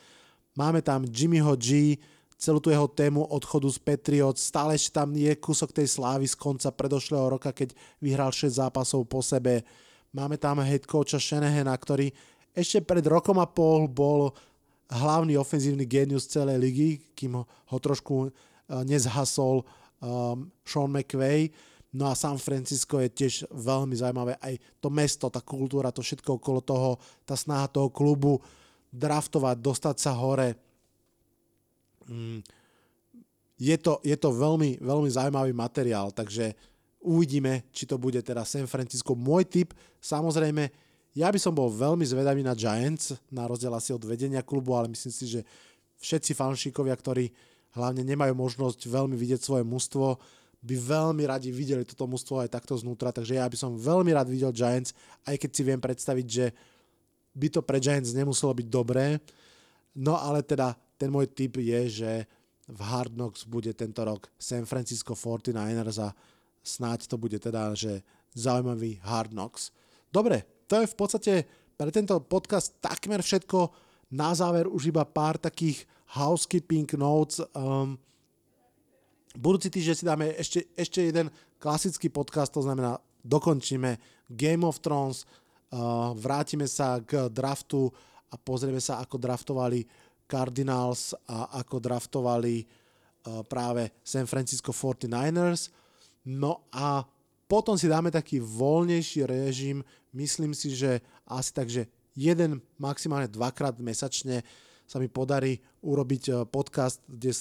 Speaker 2: Máme tam Jimmyho G, celú tú jeho tému odchodu z Patriots, stále ešte tam je kúsok tej slávy z konca predošlého roka, keď vyhral 6 zápasov po sebe. Máme tam head coacha Shanahana, ktorý ešte pred rokom a pol bol hlavný ofenzívny genius celej ligy, kým ho, trošku uh, nezhasol um, Sean McVay No a San Francisco je tiež veľmi zaujímavé. Aj to mesto, tá kultúra, to všetko okolo toho, tá snaha toho klubu draftovať, dostať sa hore. Mm. Je to, je to veľmi, veľmi zaujímavý materiál, takže uvidíme, či to bude teda San Francisco. Môj tip, samozrejme, ja by som bol veľmi zvedavý na Giants, na rozdiel asi od vedenia klubu, ale myslím si, že všetci fanšíkovia, ktorí hlavne nemajú možnosť veľmi vidieť svoje mužstvo, by veľmi radi videli toto mužstvo aj takto znútra, takže ja by som veľmi rád videl Giants, aj keď si viem predstaviť, že by to pre Giants nemuselo byť dobré. No ale teda ten môj tip je, že v Hard Knocks bude tento rok San Francisco 49ers a snáď to bude teda, že zaujímavý Hard Knocks. Dobre, to je v podstate pre tento podcast takmer všetko. Na záver už iba pár takých housekeeping notes. Um, Budúci týždeň si dáme ešte, ešte jeden klasický podcast, to znamená dokončíme Game of Thrones, uh, vrátime sa k draftu a pozrieme sa, ako draftovali Cardinals a ako draftovali uh, práve San Francisco 49ers. No a potom si dáme taký voľnejší režim, myslím si, že asi tak, že jeden, maximálne dvakrát mesačne sa mi podarí urobiť e, podcast, kde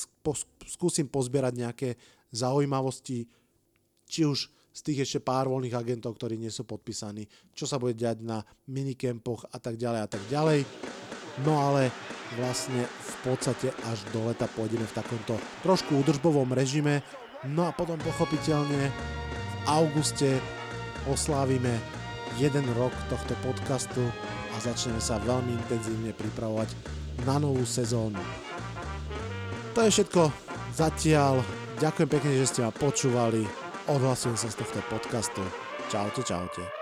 Speaker 2: skúsim pozbierať nejaké zaujímavosti, či už z tých ešte pár voľných agentov, ktorí nie sú podpísaní, čo sa bude diať na minikempoch a tak ďalej a tak ďalej. No ale vlastne v podstate až do leta pôjdeme v takomto trošku údržbovom režime. No a potom pochopiteľne v auguste oslávime jeden rok tohto podcastu a začneme sa veľmi intenzívne pripravovať na novú sezónu. To je všetko zatiaľ. Ďakujem pekne, že ste ma počúvali. Odhlasujem sa z tohto podcastu. Čaute, čaute.